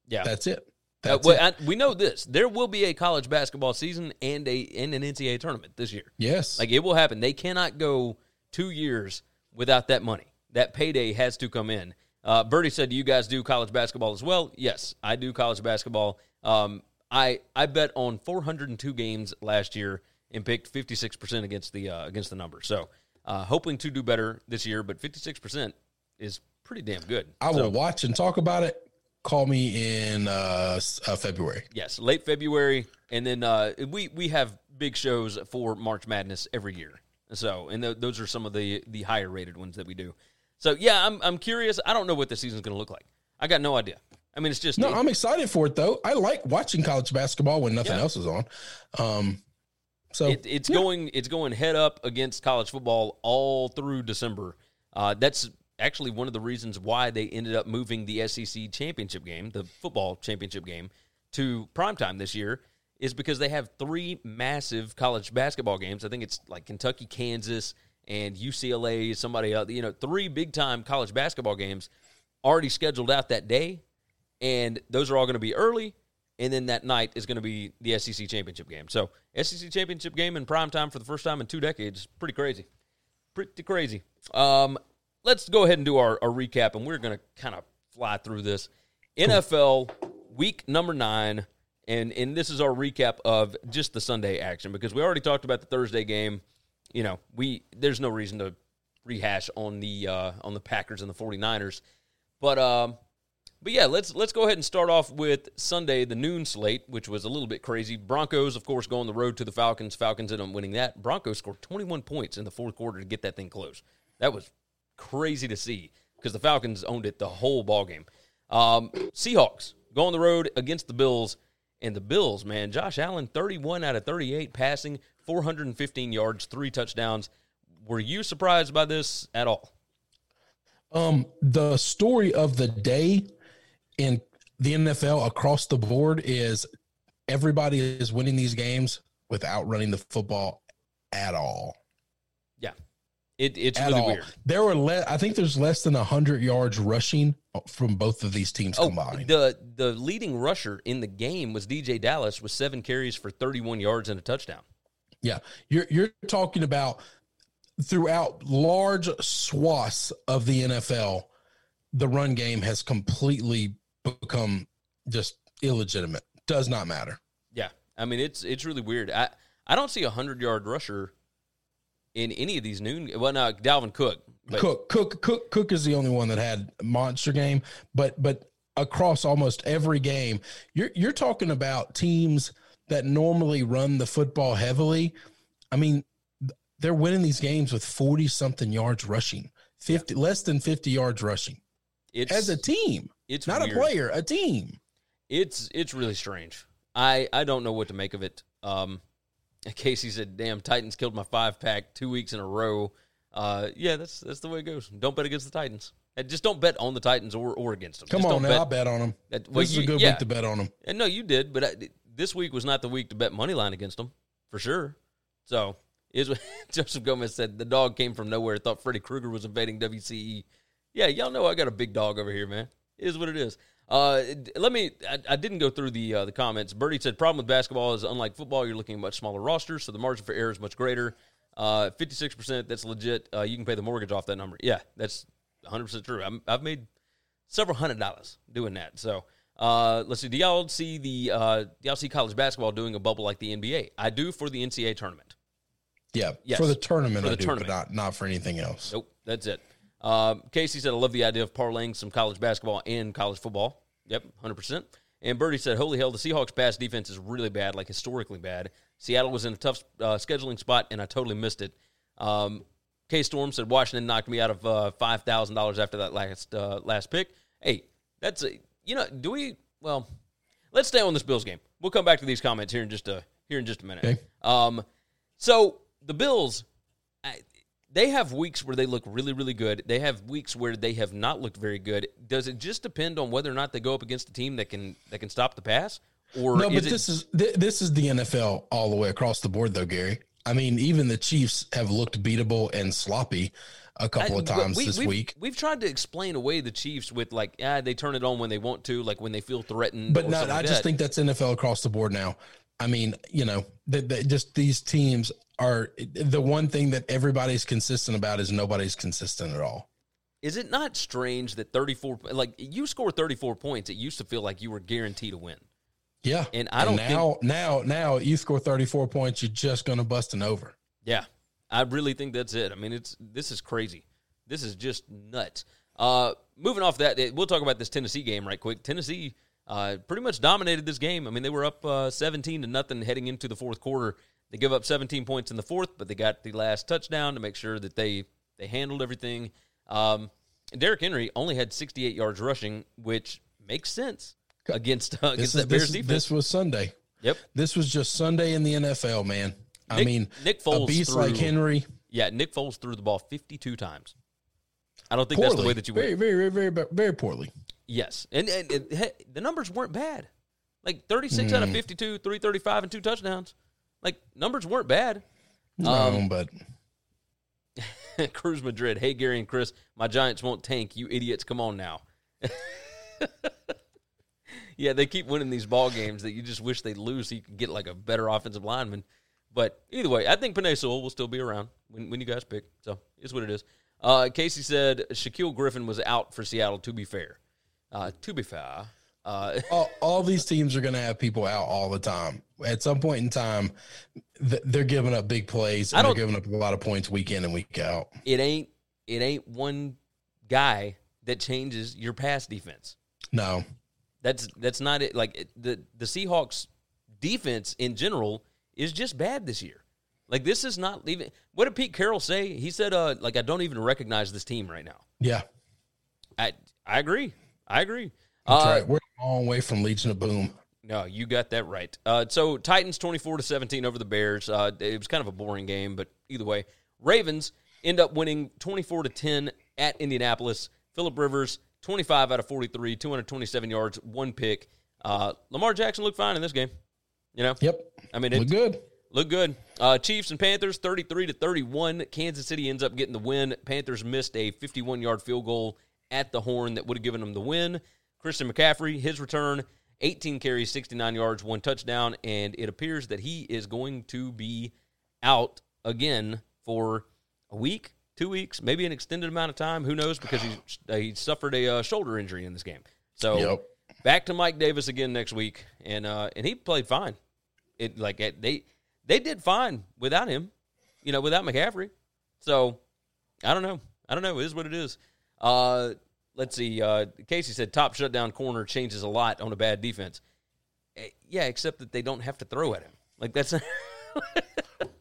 Yeah, that's it. Uh, well, I, we know this. There will be a college basketball season and a and an NCAA tournament this year. Yes, like it will happen. They cannot go two years without that money. That payday has to come in. Uh, Birdie said, "Do you guys do college basketball as well?" Yes, I do college basketball. Um, I I bet on 402 games last year and picked 56 percent against the uh, against the number. So uh, hoping to do better this year, but 56 percent is pretty damn good. I will so, watch and talk about it call me in uh, uh, February. Yes, late February, and then uh, we we have big shows for March Madness every year. So, and th- those are some of the the higher rated ones that we do. So, yeah, I'm I'm curious. I don't know what the season's going to look like. I got no idea. I mean, it's just no. It, I'm excited for it though. I like watching college basketball when nothing yeah. else is on. Um, so it, it's yeah. going it's going head up against college football all through December. Uh, that's actually one of the reasons why they ended up moving the SEC championship game, the football championship game, to primetime this year is because they have three massive college basketball games. I think it's like Kentucky, Kansas, and UCLA, somebody else, you know, three big time college basketball games already scheduled out that day. And those are all going to be early. And then that night is going to be the SEC championship game. So, SEC championship game in prime time for the first time in two decades. Pretty crazy. Pretty crazy. Um, let's go ahead and do our, our recap, and we're going to kind of fly through this. NFL week number nine, and and this is our recap of just the Sunday action because we already talked about the Thursday game. You know, we there's no reason to rehash on the uh, on the Packers and the 49ers. But um but yeah, let's let's go ahead and start off with Sunday, the noon slate, which was a little bit crazy. Broncos, of course, go on the road to the Falcons. Falcons end up winning that. Broncos scored 21 points in the fourth quarter to get that thing close. That was crazy to see because the Falcons owned it the whole ball game. Um, Seahawks go on the road against the Bills, and the Bills, man, Josh Allen, 31 out of 38 passing, 415 yards, three touchdowns. Were you surprised by this at all? Um, the story of the day in the NFL across the board is everybody is winning these games without running the football at all. Yeah. It, it's really all. weird. There were le- I think there's less than hundred yards rushing from both of these teams oh, combined. The the leading rusher in the game was DeeJay Dallas with seven carries for 31 yards and a touchdown. Yeah, you're you're talking about throughout large swaths of the NFL, the run game has completely become just illegitimate. Does not matter. Yeah, I mean it's it's really weird. I I don't see a hundred yard rusher in any of these noon. Well, no, Dalvin Cook. Cook, Cook, Cook, Cook is the only one that had monster game, but but across almost every game, you're you're talking about teams that normally run the football heavily. I mean, they're winning these games with forty something yards rushing, fifty yeah. less than fifty yards rushing. It's as a team. It's not weird. a player, a team. It's it's really strange. I I don't know what to make of it. Um, Casey said, "Damn, Titans killed my five pack two weeks in a row." Uh, yeah, that's that's the way it goes. Don't bet against the Titans. And just don't bet on the Titans or, or against them. Come just on now, bet. I bet on them. That, well, this is a good yeah. week to bet on them. And no, you did, but I, this week was not the week to bet money line against them for sure. So Is what Joseph Gomez said. The dog came from nowhere. Thought Freddy Krueger was invading WCE. Yeah, y'all know I got a big dog over here, man. It is what it is. Uh, let me. I, I didn't go through the uh, the comments. Birdie said, "Problem with basketball is unlike football, you're looking at much smaller rosters, so the margin for error is much greater. Uh, Fifty six percent. That's legit. Uh, you can pay the mortgage off that number. Yeah, that's 100 percent true. I'm, I've made several hundred dollars doing that. So uh, let's see. Do y'all see the uh, do y'all see college basketball doing a bubble like the NBA? I do for the NCAA tournament. Yeah, Yes. for the tournament, For the do, tournament. but not not for anything else. Nope, that's it. Um, Casey said, I love the idea of parlaying some college basketball and college football. Yep, 100%. And Birdie said, Holy hell, the Seahawks' pass defense is really bad, like historically bad. Seattle was in a tough uh, scheduling spot, and I totally missed it. Um, K Storm said, Washington knocked me out of uh, $5,000 after that last uh, last pick. Hey, that's a, you know, do we, well, let's stay on this Bills game. We'll come back to these comments here in just a, here in just a minute. Okay. Um, so the Bills, I, they have weeks where they look really, really good. They have weeks where they have not looked very good. Does it just depend on whether or not they go up against a team that can that can stop the pass, or No, but it, this is th- this is the NFL all the way across the board, though, Gary. I mean, even the Chiefs have looked beatable and sloppy a couple I- of times we- this we've, week. We've tried to explain away the Chiefs with like, ah, they turn it on when they want to, like when they feel threatened. But or no, I like just that. think that's NFL across the board now. I mean, you know, they, they, just these teams are the one thing that everybody's consistent about is nobody's consistent at all. Is it not strange that 34 like you score 34 points, it used to feel like you were guaranteed to win. Yeah, And I don't now now now you score thirty four points, you're just going to bust an over. Yeah, I really think that's it. I mean, it's this is crazy. This is just nuts. Uh, moving off that, we'll talk about this Tennessee game right quick. Tennessee uh, pretty much dominated this game. I mean, they were up uh, 17 to nothing heading into the fourth quarter. They give up 17 points in the fourth, but they got the last touchdown to make sure that they they handled everything. Um, Derrick Henry only had 68 yards rushing, which makes sense against uh, against This, that Bears this, defense. this was Sunday. yep. This was just Sunday in the NFL, man. I Nick- mean, Nick a Foles beast threw- like Henry, Yeah, Nick Foles threw the ball 52 times. I don't think that's the way that you win. very, very, very, very, very poorly. Yes, and, and, and he- the numbers weren't bad. Like thirty six out of Hmm. fifty two, three thirty five, and two touchdowns. Like numbers weren't bad. No, Um, but Cruz Madrid. Hey Gary and Chris, my Giants won't tank. You idiots, come on now. yeah, they keep winning these ball games that you just wish they'd lose so you could get like a better offensive lineman. But either way, I think Penei Sewell will still be around when, when you guys pick. So it's what it is. Uh, Casey said Shaquill Griffin was out for Seattle. To be fair, uh, to be fair, uh, all, all these teams are going to have people out all the time. At some point in time, th- they're giving up big plays. I And they're giving up a lot of points week in and week out. it ain't it ain't one guy that changes your pass defense. No, That's that's not it. Like it- the the Seahawks defense in general is just bad this year. Like this is not even. What did Pete Carroll say? He said, "Uh, like I don't even recognize this team right now." yeah, I I agree. I agree. that's Uh, right. We're a long way from Legion of Boom. No, you got that right. Uh, so Titans twenty four to seventeen over the Bears. Uh, it was kind of a boring game, but either way, Ravens end up winning twenty four to ten at Indianapolis. Philip Rivers twenty five out of forty three, two hundred twenty seven yards, one pick. Uh, Lamar Jackson looked fine in this game. You know, Yep, I mean, look it good. looked good. Uh, Chiefs and Panthers thirty three to thirty one. Kansas City ends up getting the win. Panthers missed a fifty one yard field goal at the horn that would have given them the win. Christian McCaffrey, his return, 18 carries, 69 yards, one touchdown, and it appears that he is going to be out again for a week, two weeks, maybe an extended amount of time. Who knows? Because he uh, he suffered a uh, shoulder injury in this game. So Yep. back to Mike Davis again next week, and uh, and he played fine. It like they they did fine without him, you know, without McCaffrey. So I don't know. I don't know. It is what it is. Uh, let's see. Uh, Casey said top shutdown corner changes a lot on a bad defense. Eh, Yeah, except that they don't have to throw at him. Like that's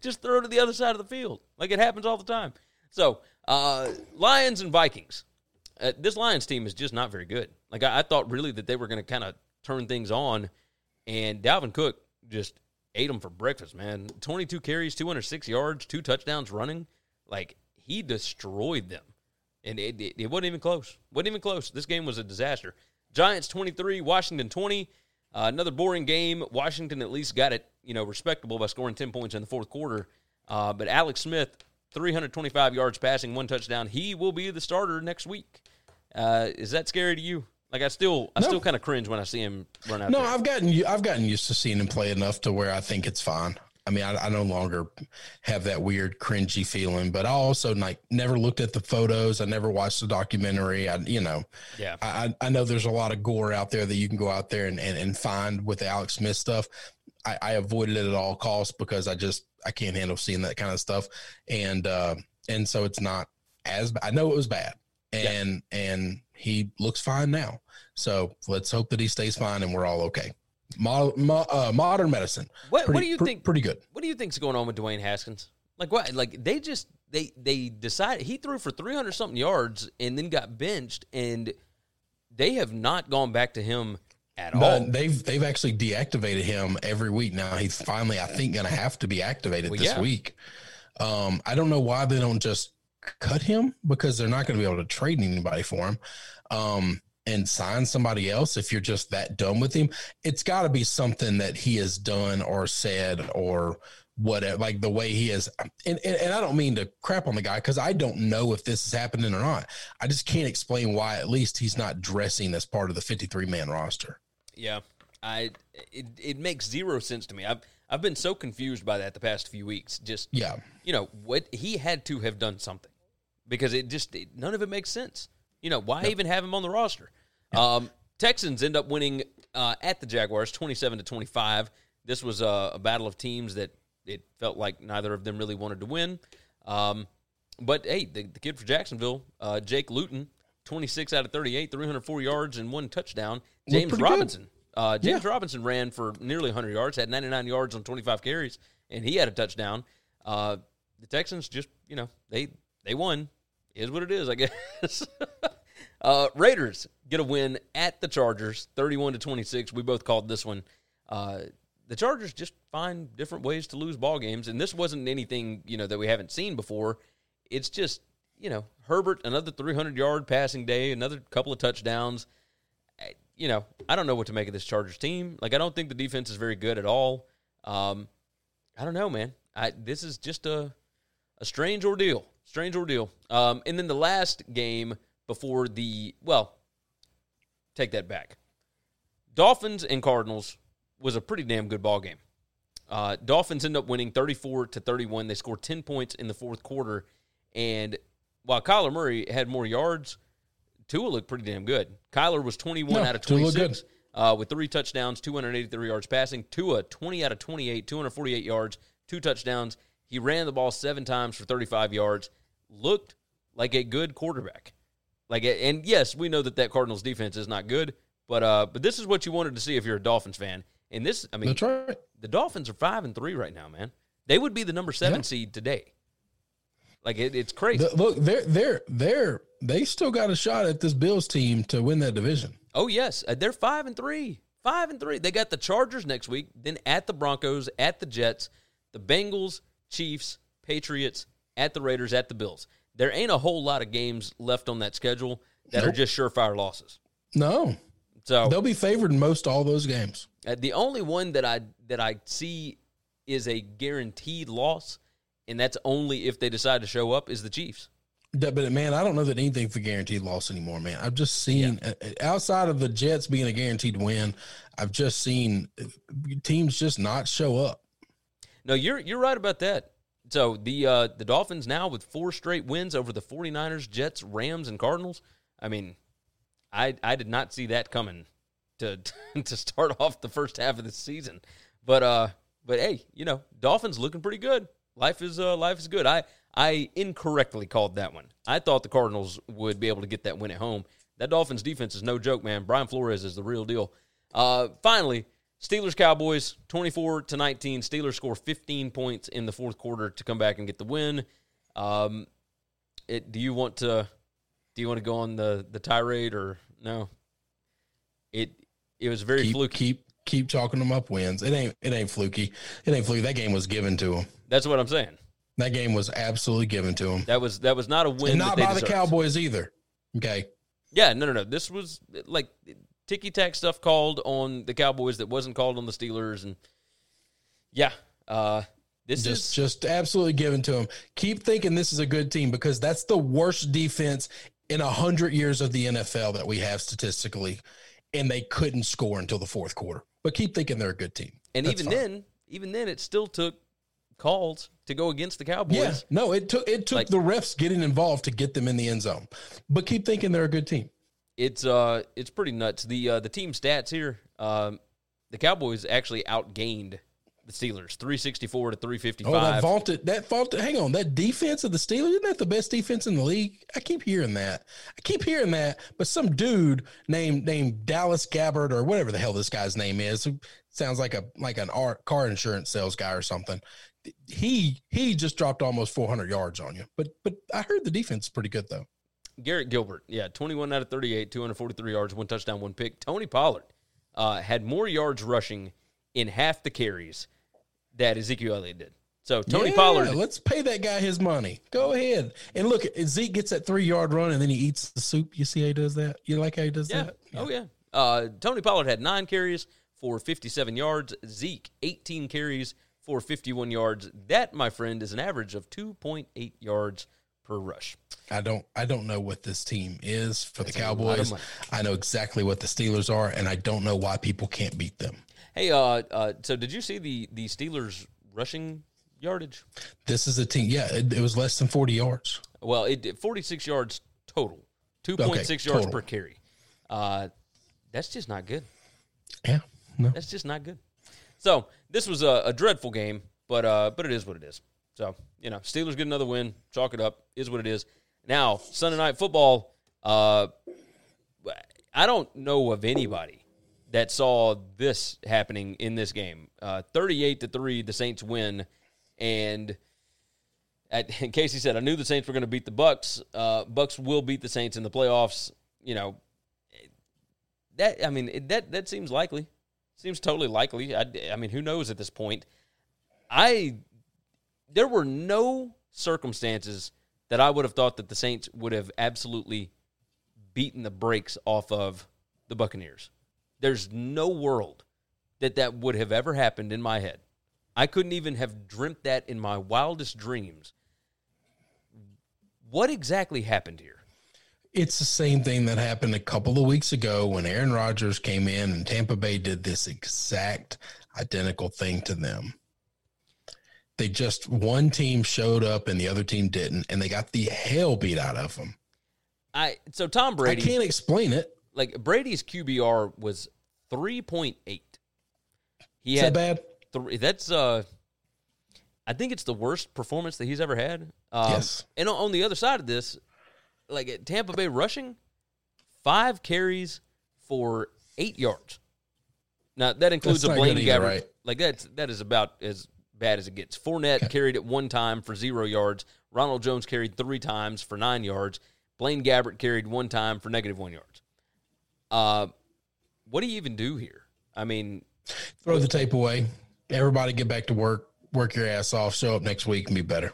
just throw to the other side of the field. Like it happens all the time. So uh, Lions and Vikings. Uh, this Lions team is just not very good. Like I, I thought really that they were going to kind of turn things on, and Dalvin Cook just ate them for breakfast. Man, twenty-two carries, two hundred six yards, two touchdowns running. Like he destroyed them, and it, it, it wasn't even close. wasn't even close. This game was a disaster. Giants twenty-three, Washington twenty. Uh, another boring game. Washington at least got it, you know, respectable by scoring ten points in the fourth quarter. Uh, but Alex Smith, 325 yards passing, one touchdown. He will be the starter next week. Uh, is that scary to you? Like I still, I No. still kind of cringe when I see him run out. No, there. I've gotten I've gotten used to seeing him play enough to where I think it's fine. I mean, I, I no longer have that weird cringy feeling, but I also like never looked at the photos. I never watched the documentary. I, you know, yeah, I, I know there's a lot of gore out there that you can go out there and, and, and find with the Alex Smith stuff. I, I avoided it at all costs because I just I can't handle seeing that kind of stuff, and uh, and so it's not as I know it was bad, and and he looks fine now. So let's hope that he stays fine and we're all okay. Mo- mo- uh, modern medicine. What- what do you pre- think- Pretty good. What do you think's going on with Dwayne Haskins? Like what? Like they just they they decided he threw for three hundred something yards and then got benched, and they have not gone back to him at all. But they've they've actually deactivated him every week now. He's finally, I think, going to have to be activated Well, this yeah. week. Um, I don't know why they don't just cut him because they're not going to be able to trade anybody for him. Um, and sign somebody else if you're just that done with him. It's got to be something that he has done or said or whatever, like the way he is. And, and, and I don't mean to crap on the guy because I don't know if this is happening or not. I just can't explain why at least he's not dressing as part of the 53 man roster. Yeah, I it, it makes zero sense to me. I've I've been so confused by that the past few weeks. Just Yeah. you know what he had to have done something because it just it, none of it makes sense. You know why even have him on the roster? Um, Texans end up winning uh, at the Jaguars, twenty-seven to twenty-five. This was a, a battle of teams that it felt like neither of them really wanted to win. Um, but hey, the, the kid for Jacksonville, uh, Jake Luton, twenty-six out of thirty-eight, three hundred four yards and one touchdown. James. Robinson, uh, James Robinson ran for nearly 100 yards, had 99 yards on 25 carries, and he had a touchdown. Uh, the Texans just, you know, they they won. Is what it is, I guess. uh, Raiders get a win at the Chargers, 31 to 26. We both called this one. Uh, the Chargers just find different ways to lose ball games, and this wasn't anything you know that we haven't seen before. It's just you know Herbert another 300 yard passing day, another couple of touchdowns you know, I don't know what to make of this Chargers team. Like, I don't think the defense is very good at all. Um, I don't know, man. I this is just a a strange ordeal. Strange ordeal. Um, and then the last game before the well, take that back. Dolphins and Cardinals was a pretty damn good ball game. Uh, Dolphins end up winning 34 to 31. They scored 10 points in the fourth quarter. And while Kyler Murray had more yards, Tua looked pretty damn good. Kyler was 21 No, out of 26 uh, with three touchdowns, 283 yards passing. Tua, 20 out of 28, 248 yards, two touchdowns. He ran the ball seven times for 35 yards. Looked like a good quarterback. Like, and yes, we know that that Cardinals defense is not good, but uh, but this is what you wanted to see if you're a Dolphins fan. And this, I mean, That's right. the Dolphins are five and three right now, man. They would be the number seven Yeah. seed today. Like it, it's crazy. The- look, they're they're they're they still got a shot at this Bills team to win that division. Oh yes, Uh, they're five and three. Five and three. They got the Chargers next week, then at the Broncos, at the Jets, the Bengals, Chiefs, Patriots, at the Raiders, at the Bills. There ain't a whole lot of games left on that schedule that are just surefire losses. No, So they'll be favored in most all those games. uh, the only one that I that I see is a guaranteed loss, and that's only if they decide to show up, is the Chiefs. But man, I don't know that anything for guaranteed loss anymore, man. I've just seen uh, outside of the Jets being a guaranteed win, I've just seen uh, teams just not show up. No, you're you're right about that. So the uh, the Dolphins now with four straight wins over the 49ers, Jets, Rams, and Cardinals. I mean, I I did not see that coming to to start off the first half of the season. But uh but hey, you know, Dolphins looking pretty good. Life is uh life is good. I I incorrectly called that one. I thought the Cardinals would be able to get that win at home. That Dolphins defense is no joke, man. Brian Flores is the real deal. Uh finally, Steelers Cowboys 24 to 19. Steelers score 15 points in the fourth quarter to come back and get the win. Um it do you want to do you want to go on the the tirade or no? It it was very Keep fluky. keep keep chalking them up wins. It ain't it ain't fluky. It ain't fluky. That game was given to them. That's what I'm saying. That game was absolutely given to them, That was that was not a win. and not by the. Cowboys either. Okay, Yeah, no, no, no. This was like ticky tack stuff called on the Cowboys that wasn't called on the Steelers, and yeah, uh, This just is just absolutely given to them. Keep thinking this is a good team because that's the worst defense in a hundred years of the NFL that we have statistically, and they couldn't score until the fourth quarter. But keep thinking they're a good team. and That's even fine. then, even then, it still took calls to go against the Cowboys. yeah, no, it took it took Like- the refs getting involved to get them in the end zone. But keep thinking they're a good team. It's uh, it's pretty nuts. The uh, the team stats here, um, the Cowboys actually outgained the Steelers, three sixty four to three fifty Oh, that vaulted that vaulted. Hang on, that defense of the Steelers isn't that the best defense in the league? I keep hearing that. I keep hearing that. But some dude named named Dallas Gabbard or whatever the hell this guy's name is, sounds like a like an art, car insurance sales guy or something. He he just dropped almost 400 yards on you. But but I heard the defense is pretty good though. Garrett Gilbert, yeah, twenty one out of thirty eight, two hundred forty three yards, one touchdown, one pick. Tony Pollard uh, had more yards rushing in half the carries that Ezekiel Elliott did. So Tony Yeah, Pollard, let's pay that guy his money. Go ahead and look. Zeke gets that three yard run and then he eats the soup. You see how he does that? You like how he does yeah, that? oh yeah. Uh, Tony Pollard had nine carries for fifty seven yards. Zeke eighteen carries for fifty one yards. That, my friend, is an average of two point eight yards per rush. I don't I don't know what this team is for That's the a lot of Cowboys. I know exactly what the Steelers are, and I don't know why people can't beat them. Hey, uh, uh, so did you see the the Steelers rushing yardage? This is a team. Yeah, it, it was less than forty yards. Well, it did 46 yards total, 2.6 yards total. per carry. Uh, that's just not good. Yeah, no. That's just not good. So this was a, a dreadful game, but uh, but it is what it is. So you know, Steelers get another win. Chalk it up. Is what it is. Now Sunday night football. Uh, I don't know of anybody that saw this happening in this game. Uh, Thirty-eight to three, the Saints win, and at, Casey said, "I knew the Saints were going to beat the Bucks. Uh, Bucks will beat the Saints in the playoffs." You know, that I mean that that seems likely. Seems totally likely. I, I mean, who knows at this point? I there were no circumstances that I would have thought that the Saints would have absolutely beaten the brakes off of the Buccaneers. There's no world that that would have ever happened in my head. I couldn't even have dreamt that in my wildest dreams. What exactly happened here? It's the same thing that happened a couple of weeks ago when Aaron Rodgers came in and Tampa Bay did this exact identical thing to them. They just one team showed up and the other team didn't, and they got the hell beat out of them. I so Tom Brady I can't explain it. like Brady's QBR was 3.8. He Is had that bad? three. That's uh, I think it's the worst performance that he's ever had. Um, Yes. And on, the other side of this, like at Tampa Bay rushing, five carries for eight yards. Now that includes a Blaine Gabbert. right? Like that's that is about as bad as it gets. Fournette carried it one time for zero yards. Ronald Jones carried three times for nine yards. Blaine Gabbert carried one time for negative one yards. Uh, what do you even do here? I mean, Throw the tape away. Everybody get back to work. Work your ass off. Show up next week and be better.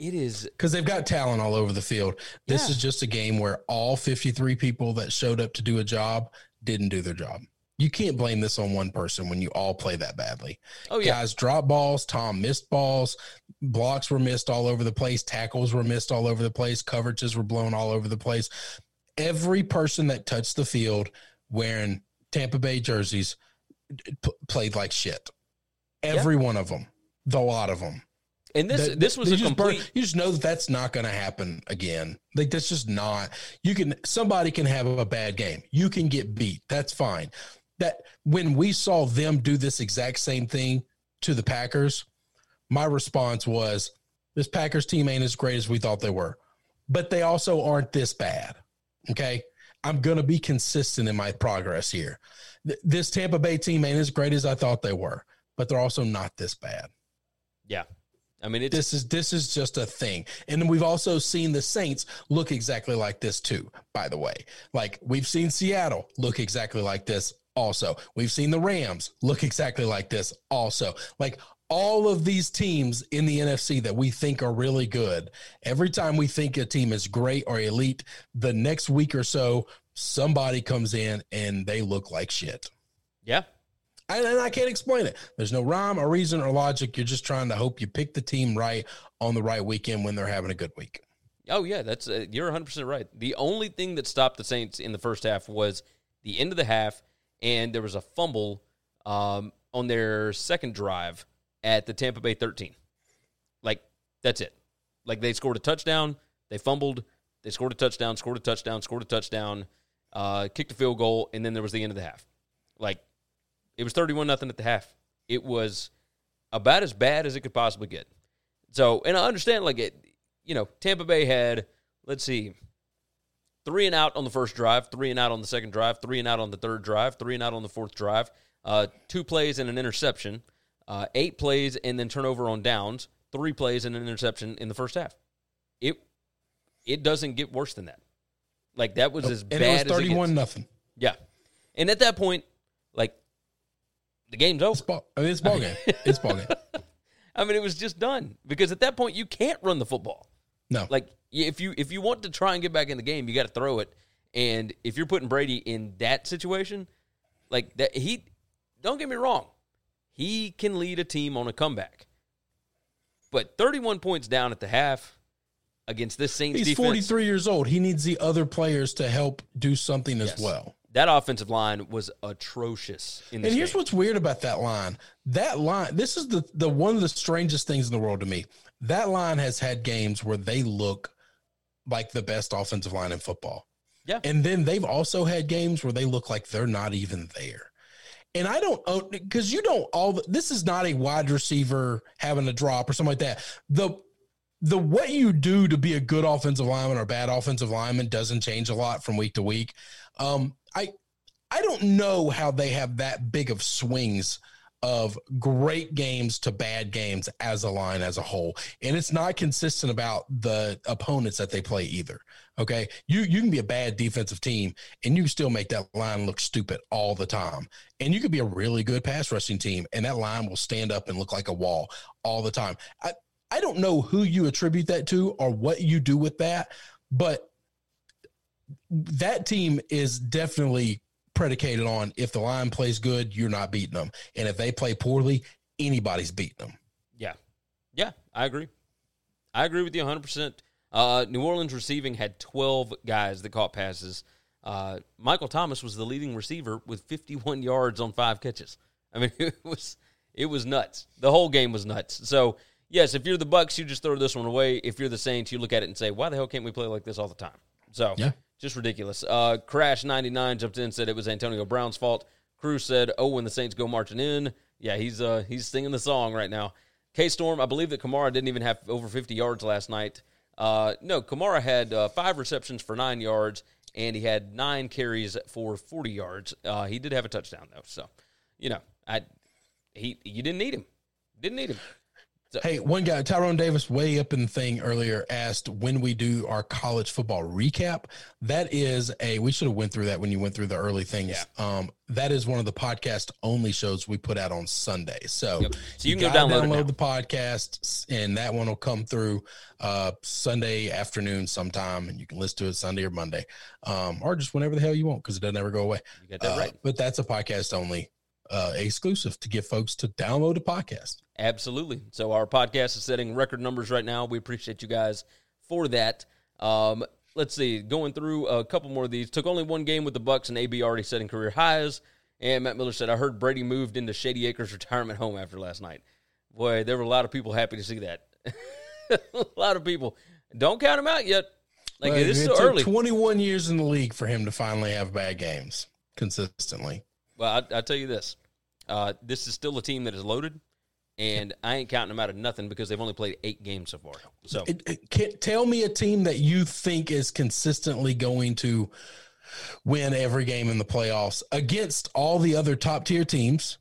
it is because they've got talent all over the field. This Yeah. is just a game where all 53 people that showed up to do a job didn't do their job. You can't blame this on one person when you all play that badly. oh yeah. Guys drop balls, Tom missed balls, blocks were missed all over the place, tackles were missed all over the place, coverages were blown all over the place. Every person that touched the field wearing Tampa Bay jerseys p- played like shit. Every one of them, the lot of them. And this That- this was a just burn- complete. you just know that that's not going to happen again. Like that's just not. You can somebody can have a bad game. You can get beat. That's fine. That when we saw them do this exact same thing to the Packers, my response was, "This Packers team ain't as great as we thought they were, but they also aren't this bad." Okay, I'm going to be consistent in my progress here. Th- This Tampa Bay team ain't as great as I thought they were, but they're also not this bad. Yeah, I mean it's this is this is just a thing. And we've also seen the saints look exactly like this too by the way. Like we've seen seattle look exactly like this also we've seen the rams look exactly like this also like all of these teams in the nfc that we think are really good every time we think a team is great or elite the next week or so somebody comes in and they look like shit yeah. And, and I can't explain it. There's no rhyme or reason or logic. You're just trying to hope you pick the team right on the right weekend when they're having a good week. Oh yeah, that's uh, you're 100 percent right. The only thing that stopped the Saints in the first half was the end of the half, and there was a fumble um, on their second drive at the Tampa Bay 13. Like that's it. Like they scored a touchdown, they fumbled, they scored a touchdown, scored a touchdown, scored a touchdown, uh, kicked a field goal, and then there was the end of the half. Like it was 31 nothing at the half. It was about as bad as it could possibly get. So, and I understand like it you know, Tampa Bay had, let's see, three and out on the first drive, three and out on the second drive, three and out on the third drive, three and out on the fourth drive, uh, two plays and an interception, uh, eight plays and then turnover on downs, three plays and an interception in the first half. It it doesn't get worse than that. Like that was as and bad it was as it 31 nothing. Yeah, and at that point, like the game's over. It's ball, I mean, it's ball game. It's ball game. I mean, it was just done because at that point you can't run the football. No. Like if you if you want to try and get back in the game, you got to throw it. And if you're putting Brady in that situation, like that, he don't get me wrong, he can lead a team on a comeback. But 31 points down at the half against this Saints He's defense, 43 years old. He needs the other players to help do something as well. that offensive line was atrocious in this And here's game. what's weird about that line. That line, this is the the one of the strangest things in the world to me. That line has had games where they look like the best offensive line in football. Yeah. And then they've also had games where they look like they're not even there. And I don't because you don't all this is not a wide receiver having a drop or something like that. The the what you do to be a good offensive lineman or bad offensive lineman doesn't change a lot from week to week. Um, I I don't know how they have that big of swings of great games to bad games as a line as a whole. And it's not consistent about the opponents that they play either. Okay. You you can be a bad defensive team and you can still make that line look stupid all the time. And you could be a really good pass rushing team and that line will stand up and look like a wall all the time. I, I don't know who you attribute that to or what you do with that, but that team is definitely predicated on if the line plays good, you're not beating them. And if they play poorly, anybody's beating them. Yeah. Yeah, I agree. I agree with you 100%. Uh, New Orleans receiving had 12 guys that caught passes. Uh, Michael Thomas was the leading receiver with 51 yards on five catches. I mean, it was it was nuts. The whole game was nuts. So, yes, if you're the Bucks, you just throw this one away. If you're the Saints, you look at it and say, "Why the hell can't we play like this all the time?" So, Yeah. Just ridiculous. Uh, Crash 99 jumped in said it was Antonio Brown's fault. Cruz said, "Oh, when the Saints go marching in, yeah, he's uh he's singing the song right now." K Storm, I believe that Kamara didn't even have over 50 yards last night. Uh, no, Kamara had uh, five receptions for nine yards, and he had nine carries for 40 yards. Uh, he did have a touchdown though, so you know, I he you didn't need him, didn't need him. Hey, one guy, Tyrone Davis, way up in the thing earlier, asked when we do our college football recap. That is a we should have went through that when you went through the early things. Yeah. Um, that is one of the podcast only shows we put out on Sunday. So, Yep. So you can go gotta download the podcast, and that one will come through uh, Sunday afternoon sometime, and you can listen to it Sunday or Monday, um, or just whenever the hell you want because it doesn't ever go away. You got that Uh, right. But that's a podcast only uh, exclusive to get folks to download the podcast. Absolutely. So our podcast is setting record numbers right now. We appreciate you guys for that. Um, let's see, going through a couple more of these. Took only one game with the Bucks, and AB already setting career highs. And Matt Miller said, "I heard Brady moved into Shady Acres retirement home after last night." Boy, there were a lot of people happy to see that. a lot of people. Don't count him out yet. Like Well, it is took early. 21 years in the league for him to finally have bad games consistently. Well, I, I tell you this: uh, this is still a team that is loaded, and I ain't counting them out of nothing because they've only played eight games so far. So It, it, can, tell me a team that you think is consistently going to win every game in the playoffs against all the other top tier teams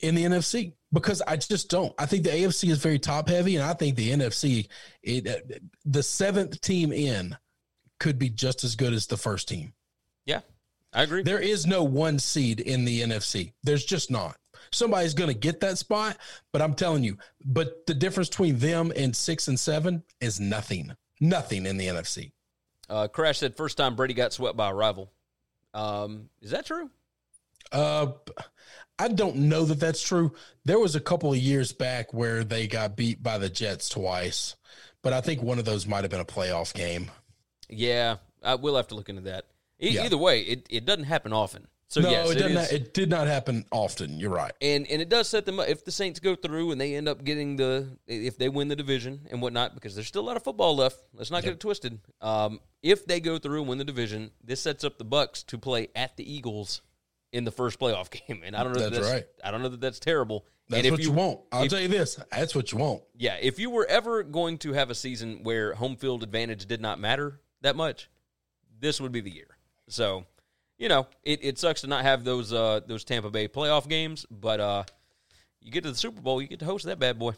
in the NFC. Because I just don't. I think the AFC is very top heavy, and I think the NFC, it, uh, the seventh team in, could be just as good as the first team. I agree. There is no one seed in the NFC. There's just not. Somebody's going to get that spot, but I'm telling you, but the difference between them and six and seven is nothing. Nothing in the NFC. Uh, Crash said first time Brady got swept by a rival. Um, is that true? Uh, I don't know that that's true. There was a couple of years back where they got beat by the Jets twice, but I think one of those might have been a playoff game. Yeah, I will have to look into that. E- Yeah. Either way, it, it doesn't happen often. So no, yes, it, doesn't. is- it did not happen often. You're right. and and it does set them up if the Saints go through and they end up getting the if they win the division and whatnot because there's still a lot of football left. Let's not get it twisted. Um, if they go through and win the division, this sets up the Bucks to play at the Eagles in the first playoff game, and I don't know. that That's that's right. I don't know that that's terrible. That's and what you, want. I'll if- tell you this. That's what you want. Yeah, if you were ever going to have a season where home field advantage did not matter that much, this would be the year. So, you know, it, it sucks to not have those uh, those Tampa Bay playoff games, but uh, you get to the Super Bowl, you get to host that bad boy.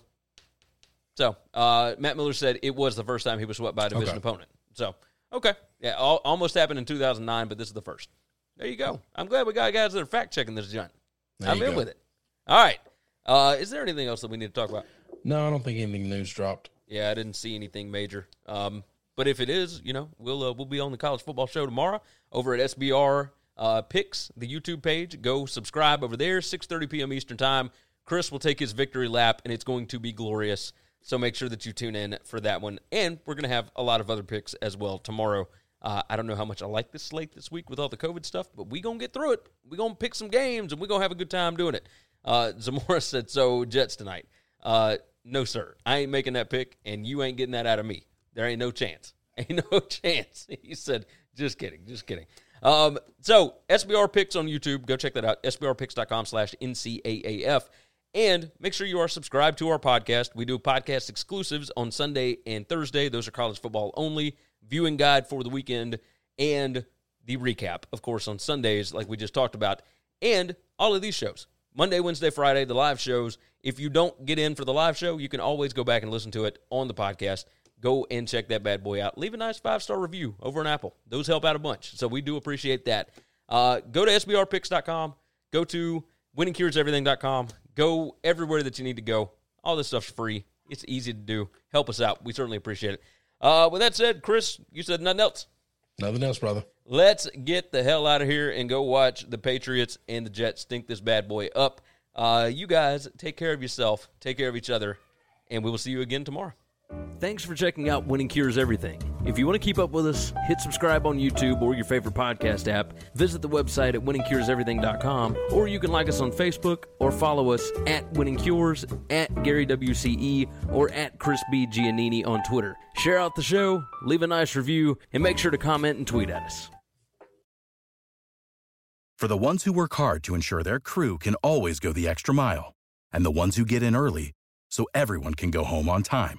So, uh, Matt Miller said it was the first time he was swept by a division Okay. opponent. So, okay, yeah, al- almost happened in 2009, but this is the first. There you go. I'm glad we got guys that are fact checking this giant. There I'm in go. with it. All right. Uh, is there anything else that we need to talk about? No, I don't think anything news dropped. Yeah, I didn't see anything major. Um, but if it is, you know, we'll uh, we'll be on the college football show tomorrow over at SBR uh, Picks, the YouTube page. Go subscribe over there, six thirty p.m. Eastern time. Chris will take his victory lap, and it's going to be glorious. So make sure that you tune in for that one. And we're going to have a lot of other picks as well tomorrow. Uh, I don't know how much I like this slate this week with all the COVID stuff, but we gonna get through it. We gonna pick some games, and we gonna have a good time doing it. Uh, Zamora said, "So Jets tonight." Uh, no, sir. I ain't making that pick, and you ain't getting that out of me. There ain't no chance. Ain't no chance. He said, just kidding, just kidding. Um, so SBR picks on YouTube. Go check that out. SBRpicks.com slash NCAAF. And make sure you are subscribed to our podcast. We do podcast exclusives on Sunday and Thursday. Those are college football only. Viewing guide for the weekend and the recap, of course, on Sundays, like we just talked about. And all of these shows Monday, Wednesday, Friday, the live shows. If you don't get in for the live show, you can always go back and listen to it on the podcast. Go and check that bad boy out. Leave a nice five star review over on Apple. Those help out a bunch. So we do appreciate that. Uh, go to SBRpicks.com. Go to winningcureseverything.com. Go everywhere that you need to go. All this stuff's free. It's easy to do. Help us out. We certainly appreciate it. Uh, with that said, Chris, you said nothing else. Nothing else, brother. Let's get the hell out of here and go watch the Patriots and the Jets stink this bad boy up. Uh, you guys take care of yourself, take care of each other, and we will see you again tomorrow. Thanks for checking out Winning Cures Everything. If you want to keep up with us, hit subscribe on YouTube or your favorite podcast app. Visit the website at winningcureseverything.com, or you can like us on Facebook or follow us at Winning Cures, at Gary WCE, or at Chris B. Giannini on Twitter. Share out the show, leave a nice review, and make sure to comment and tweet at us. For the ones who work hard to ensure their crew can always go the extra mile, and the ones who get in early so everyone can go home on time,